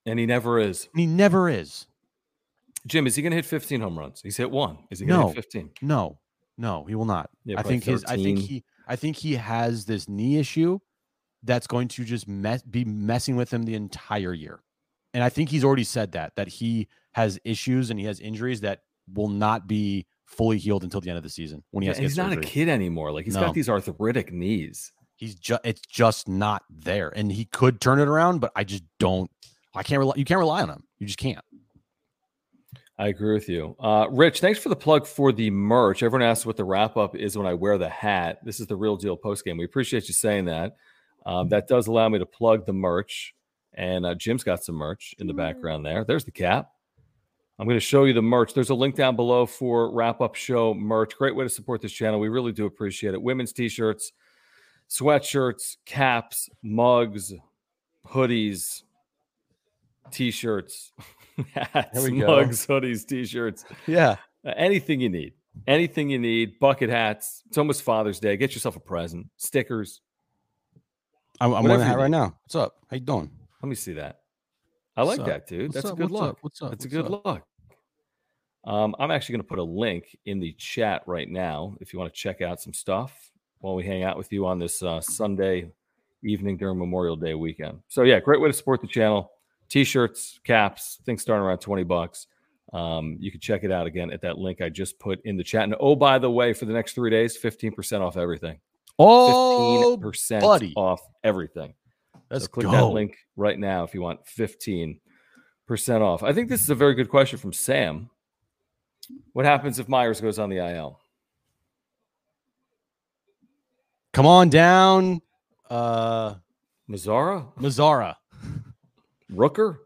And he never is. And he never is. Jim, is he going to hit 15 home runs? He's hit one. Is he going to No. hit 15? No, no, he will not. Yeah, I think his. I think he. I think he has this knee issue that's going to just mess, be messing with him the entire year. And I think he's already said that that he has issues and he has injuries that will not be fully healed until the end of the season when he Yeah, has he's not a kid anymore. Like he's No. got these arthritic knees. He's just it's just not there, and he could turn it around, but I just don't. I can't rely. You can't rely on him. You just can't. I agree with you. Uh, Rich, thanks for the plug for the merch. Everyone asks what the wrap up is when I wear the hat. This is the real deal post game. We appreciate you saying that. Um, that does allow me to plug the merch. And uh, Jim's got some merch in the background there. There's the cap. I'm going to show you the merch. There's a link down below for wrap up show merch. Great way to support this channel. We really do appreciate it. Women's t shirts, sweatshirts, caps, mugs, hoodies, t shirts, hats, go. mugs, hoodies, t shirts, Yeah. anything you need. Anything you need. Bucket hats. It's almost Father's Day. Get yourself a present. Stickers. I'm, I'm wearing a hat right now. What's up? How you doing? Let me see that. I like What's up? that, dude. What's That's up? a good What's look. up? What's up? That's a good up? look. Um, I'm actually going to put a link in the chat right now if you want to check out some stuff while we hang out with you on this uh, Sunday evening during Memorial Day weekend. So yeah, great way to support the channel. T-shirts, caps, things starting around 20 bucks. Um, you can check it out again at that link I just put in the chat. And oh, by the way, for the next three days, 15% off everything. Oh, 15% buddy. off everything. let's So click go. that link right now if you want 15% off. I think this is a very good question from Sam. What happens if Myers goes on the IL? Come on down, uh, Mazara? Mazara. Rooker?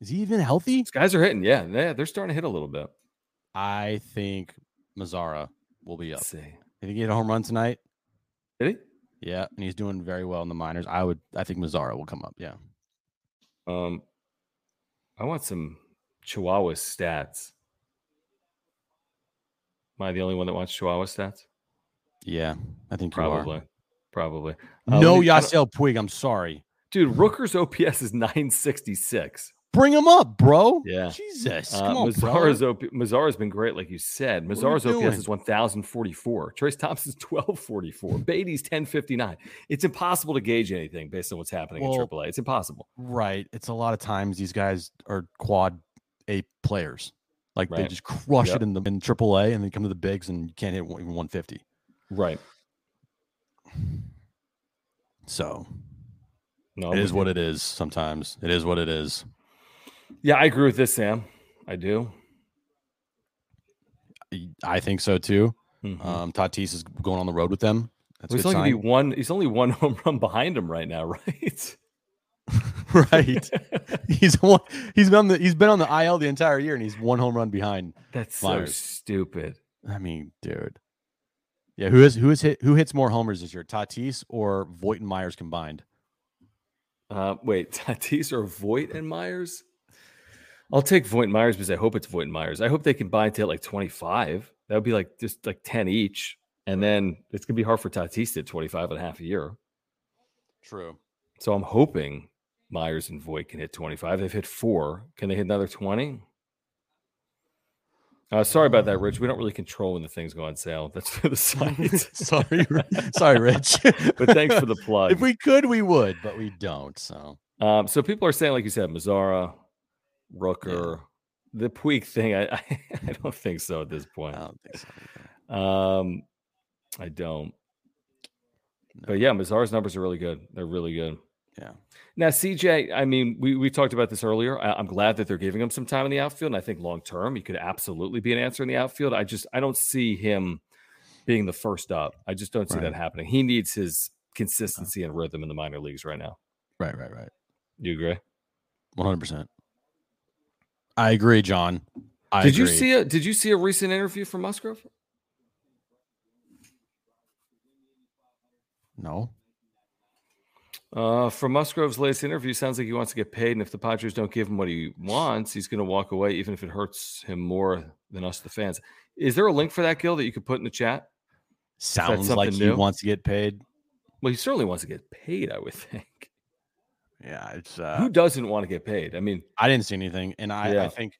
Is he even healthy? These guys are hitting. Yeah, yeah, they're starting to hit a little bit. I think Mazara will be up. Let's see. If he get a home run tonight, Did he? yeah, and he's doing very well in the minors. I would. I think Mazara will come up. Yeah. Um, I want some Chihuahua stats. Am I the only one that wants Chihuahua stats? Yeah, I think. Probably. Probably. Uh, no me- Yasiel Puig. I'm sorry. Dude, Rooker's OPS is 966. Bring him up, bro. Yeah. Jesus. Uh, Come on, Mazara's, bro. OP, Mazara's been great, like you said. What are we Mazara's OPS doing? is 1,044. Trayce Thompson's 1,244. Beaty's 1059. It's impossible to gauge anything based on what's happening Well, in AAA. It's impossible. Right. It's a lot of times these guys are quad A players. Like they just crush Yep. it in the in AAA and then come to the bigs and you can't hit even 150. Right. So No, it is what it is. Sometimes it is what it is. Yeah, I agree with this, Sam. I do. I- I think so too. Mhm. Um, Tatis is going on the road with them. That's Well, he's only one. He's only one home run behind him right now, right? right. he's one, he's been on the he's been on the IL the entire year and he's one home run behind. That's so stupid. I mean, dude. Yeah, who is who is hit who hits more homers this year, Tatis or Voit and Myers combined? Uh, wait, Tatis or Voit and Myers? I'll take Voit and Myers because I hope it's Voit and Myers. I hope they combine to hit like 25. That would be like just like 10 each. And then it's going to be hard for Tatis to hit 25 and a half a year. True. So I'm hoping Myers and Voit can hit 25. They've hit four. Can they hit another 20? Uh, sorry about that, Rich. We don't really control when the things go on sale. That's for the site. sorry, sorry, Rich. but thanks for the plug. if we could, we would, but we don't. So Um, so people are saying, like you said, Mazara, Rooker, the Puig thing. I, I I don't think so at this point. I don't think so. either. Um, I don't. But yeah, Mazara's numbers are really good. They're really good. Yeah. Now, CJ, I mean, we, we talked about this earlier. I, I'm glad that they're giving him some time in the outfield. And I think long term, he could absolutely be an answer in the outfield. I just, I don't see him being the first up. I just don't see Right. that happening. He needs his consistency and rhythm in the minor leagues right now. Right, right, right. You agree? One hundred percent. I agree, John. I did you see a Did you see a recent interview from Musgrove? No. Uh, from Musgrove's latest interview, sounds like he wants to get paid, and if the Padres don't give him what he wants, he's going to walk away, even if it hurts him more than us, the fans. Is there a link for that, Gil, that you could put in the chat? Sounds like he new? wants to get paid. Well, he certainly wants to get paid, I would think. Yeah, it's uh Who doesn't want to get paid? I mean, I didn't see anything, and I, Yeah. I think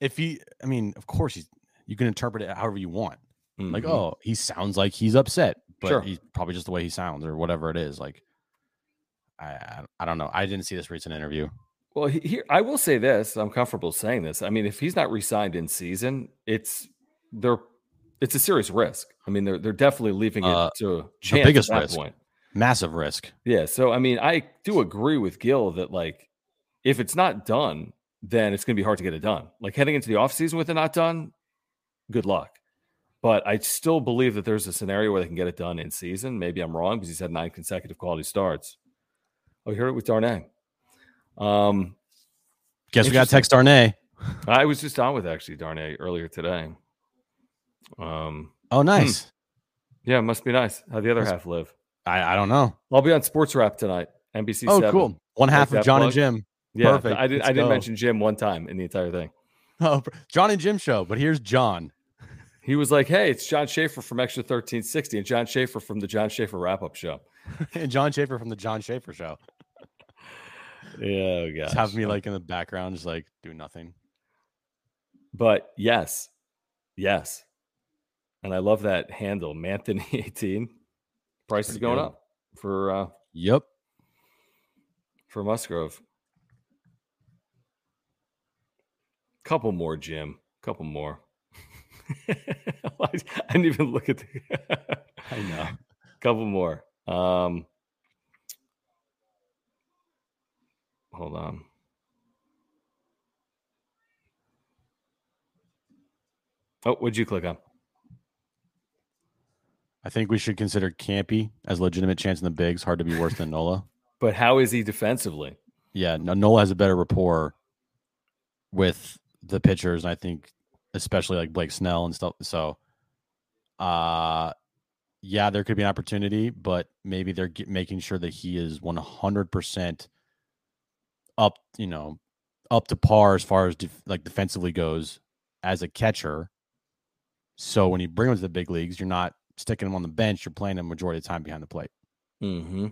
if he, I mean, of course he's. You can interpret it however you want. Like, Mhm. oh, he sounds like he's upset, but Sure. he's probably just the way he sounds or whatever it is. Like, I, I, don't know. I didn't see this recent interview. Well, here I will say this. I'm comfortable saying this. I mean, if he's not re-signed in season, it's they're it's a serious risk. I mean, they're they're definitely leaving it Uh, to chance biggest risk. point. Massive risk. Yeah. So I mean, I do agree with Gil that like if it's not done, then it's going to be hard to get it done. Like heading into the offseason with it not done, good luck. But I still believe that there's a scenario where they can get it done in season. Maybe I'm wrong because he's had nine consecutive quality starts. Oh, you heard it with Darnay. Um, Guess we got Interesting. text Darnay. I was just on with actually Darnay earlier today. Um, Oh, nice. yeah, it must be nice. How the other That's- half live? I, I don't know. I'll be on Sports Wrap tonight. NBC. Oh, 7. cool. One half of John and? Jim. Yeah, Perfect. I didn't. I didn't mention Jim one time in the entire thing. Oh, John and Jim show, but here's John. He was like, "Hey, it's John Schaefer from Extra thirteen sixty, and John Schaefer from the John Schaefer Wrap Up Show." And John Schaefer from the John Schaefer show. Yeah, Just have me like in the background, just like do nothing. But yes, yes, and I love that handle, Manthony eighteen. Price is going good. up for uh Yep. for Musgrove. Couple more, Jim. Couple more. I didn't even look at the. I know. Couple more. Um, hold on. Oh, what'd you click on? I think we should consider Campy as a legitimate chance in the bigs. Hard to be worse than Nola. But how is he defensively? Yeah, no, Nola has a better rapport with the pitchers, and I think especially like Blake Snell and stuff. So, uh, yeah, there could be an opportunity, but maybe they're get, making sure that he is one hundred percent up, you know, up to par as far as def- like defensively goes as a catcher. So when you bring him to the big leagues, you're not sticking him on the bench; you're playing him majority of the time behind the plate. Mm-hmm.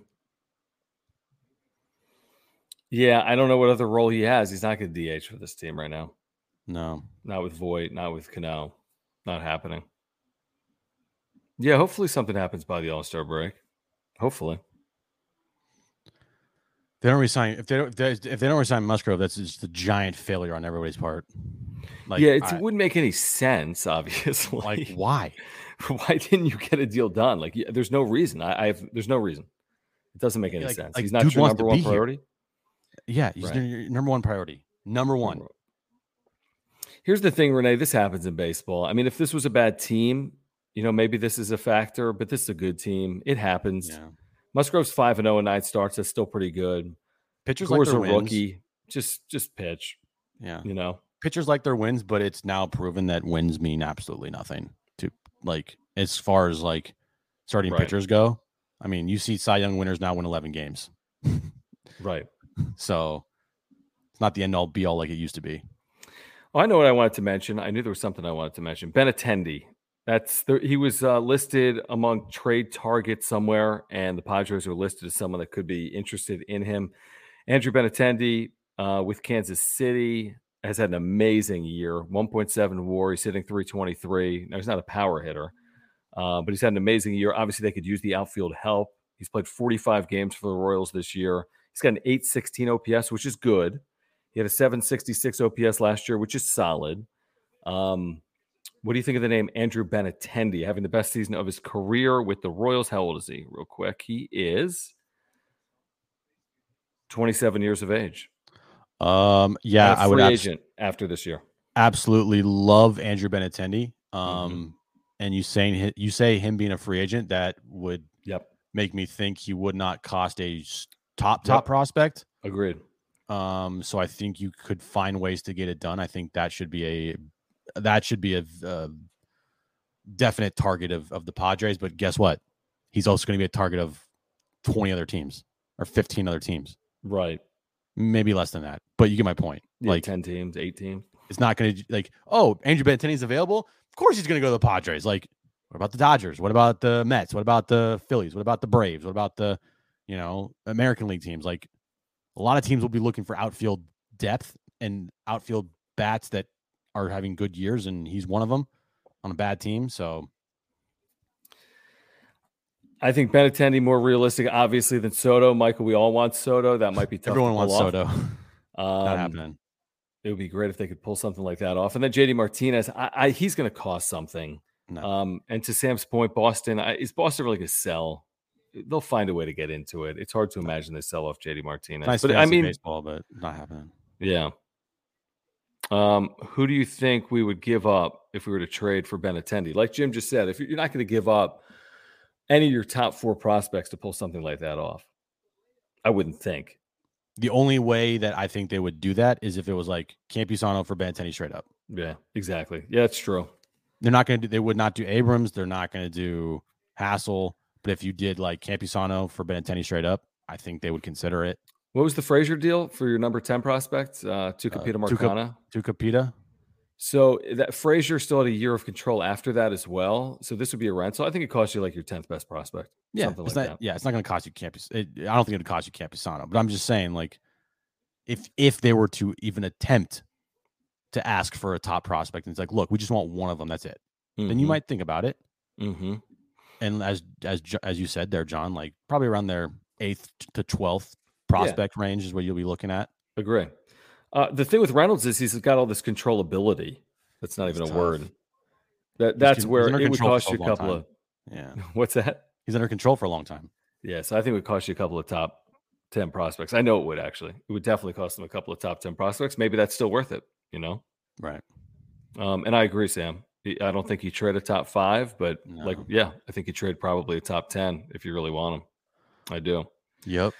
Yeah, I don't know what other role he has. He's not going to DH for this team right now. No, Not with Voit, not with Cano. Not happening. Yeah, hopefully something happens by the All Star break. Hopefully. They don't resign if they don't if they, if they don't resign Musgrove. That's just a giant failure on everybody's part. Like, yeah, I- it wouldn't make any sense, obviously. like why? why didn't you get a deal done? Like, yeah, there's no reason. I, I have. There's no reason. It doesn't make any Like- sense. like, He's not your number one be here. priority. Yeah, he's Right. your number one priority. Number one. Here's the thing, Renee. This happens in baseball. I mean, if this was a bad team, you know, maybe this is a factor, but this is a good team. It happens. Yeah. Musgrove's five and zero in nine starts. That's still pretty good. Pitchers like Gore's a wins. rookie. Just, just pitch. Yeah. You know. Pitchers like their wins, but it's now proven that wins mean absolutely nothing. To like as far as like starting Right. pitchers go. I mean, you see Cy Young winners now win 11 games. Right. So it's not the end all be all like it used to be. Oh, I know what I wanted to mention. I knew there was something I wanted to mention. Benintendi. That's he was uh, listed among trade targets somewhere, and the Padres are listed as someone that could be interested in him. Andrew Benintendi uh, with Kansas City has had an amazing year. 1.7 WAR. He's hitting 323. Now he's not a power hitter, uh, but he's had an amazing year. Obviously, they could use the outfield help. He's played 45 games for the Royals this year. He's got an 816 OPS, which is good. He had a 766 OPS last year, which is solid. Um, what do you think of the name Andrew Benintendi having the best season of his career with the Royals? How old is he? Real quick, he is 27 years of age. Um, yeah, I would free abs- agent after this year. absolutely love Andrew Benintendi. Mm-hmm. Um, and you saying you say him being a free agent that would Yep, make me think he would not cost a top top Yep. prospect. agreed. Um, so I think you could find ways to get it done. I think that should be a that should be a, uh definite target of of the Padres. But guess what? He's also going to be a target of twenty other teams or fifteen other teams, Right. maybe less than that. But you get my point. Yeah, like 10 teams, eight teams. it's not going to like oh Andrew Benintendi's available. Of course he's going to go to the Padres. Like what about the Dodgers? What about the Mets? What about the Phillies? What about the Braves? What about the you know American League teams? Like a lot of teams will be looking for outfield depth and outfield bats that are having good years, and he's one of them on a bad team. So I think Benintendi more realistic, obviously, than Soto. Michael, we all want Soto. That might be tough. everyone to wants off. Soto. Um, Not happening. It would be great if they could pull something like that off. And then JD Martinez, I, I, he's going to cost something. No. Um, and to Sam's point, Boston I, is Boston really going to sell? They'll find a way to get into it. It's hard to imagine they sell off JD Martinez. nice but I mean, baseball, but not happening. yeah. Um, who do you think we would give up if we were to trade for Ben Benintendi? Like Jim just said, if you're not going to give up any of your top four prospects to pull something like that off, I wouldn't think. The only way that I think they would do that is if it was like Campusano for Benintendi straight up. Yeah, exactly. Yeah, it's true. They're not going to do. They would not do Abrams. They're not going to do Hassell. But if you did like Campusano for Benintendi straight up, I think they would consider it. What was the Frazier deal for your number 10 prospect, uh, Tucupita Uh, Marcano? Tucupita. So that Frazier still had a year of control after that as well. So this would be a rental. I think it costs you like your 10th best prospect. Yeah, something like not. that. Yeah, it's not going to cost you Campus. It, I don't think it would cost you Campusano. But I'm just saying, like, if if they were to even attempt to ask for a top prospect, and it's like, look, we just want one of them. That's it. Then you might think about it. hmm And as as as you said there, John, like probably around their eighth to twelfth prospect range is what you'll be looking at. agree. Uh, the thing with Reynolds is he's got all this controllability. That's not even It's a tough. word. That that's con- where it would cost you a couple time. of. Yeah, What's that? he's under control for a long time. Yes, yeah, so I think it would cost you a couple of top 10 prospects. I know it would actually. It would definitely cost them a couple of top 10 prospects. Maybe that's still worth it, you know? Right. Um, and I agree, Sam. I don't think you trade a top five, but like, yeah, I think you trade probably a top 10 if you really want him. I do. Yep.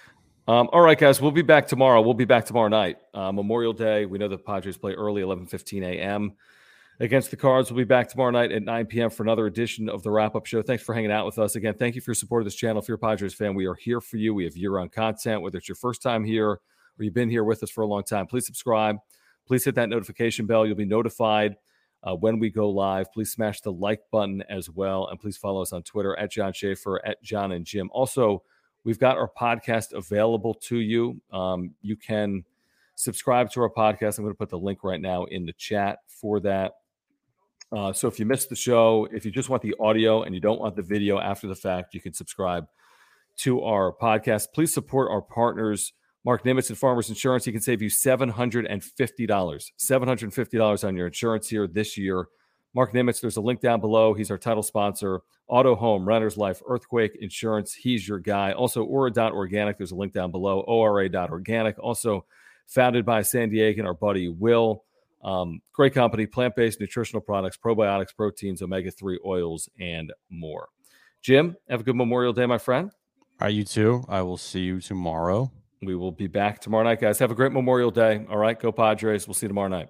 Um, all right, guys, we'll be back tomorrow. We'll be back tomorrow night, uh, Memorial Day. We know the Padres play early, 11 15 a.m. against the Cards. We'll be back tomorrow night at 9 p.m. for another edition of the wrap up show. Thanks for hanging out with us. Again, thank you for your support of this channel. If you're a Padres fan, we are here for you. We have year round content, whether it's your first time here or you've been here with us for a long time. Please subscribe. Please hit that notification bell. You'll be notified uh, when we go live. Please smash the like button as well. And please follow us on Twitter at John Schaefer, at John and Jim. Also, we've got our podcast available to you. Um, you can subscribe to our podcast. I'm going to put the link right now in the chat for that. Uh, so if you missed the show, if you just want the audio and you don't want the video after the fact, you can subscribe to our podcast. Please support our partners, Marc Nimetz and Farmers Insurance. He can save you $750, $750 on your insurance here this year. Marc Nimetz, there's a link down below. He's our title sponsor. Auto, home, renter's life, earthquake insurance. He's your guy. Also, Ora.organic. There's a link down below. ORA.organic. Also, founded by San Diego and our buddy Will. Um, great company, plant based nutritional products, probiotics, proteins, omega 3 oils, and more. Jim, have a good Memorial Day, my friend. All right, you too. I will see you tomorrow. We will be back tomorrow night, guys. Have a great Memorial Day. All right, go Padres. We'll see you tomorrow night.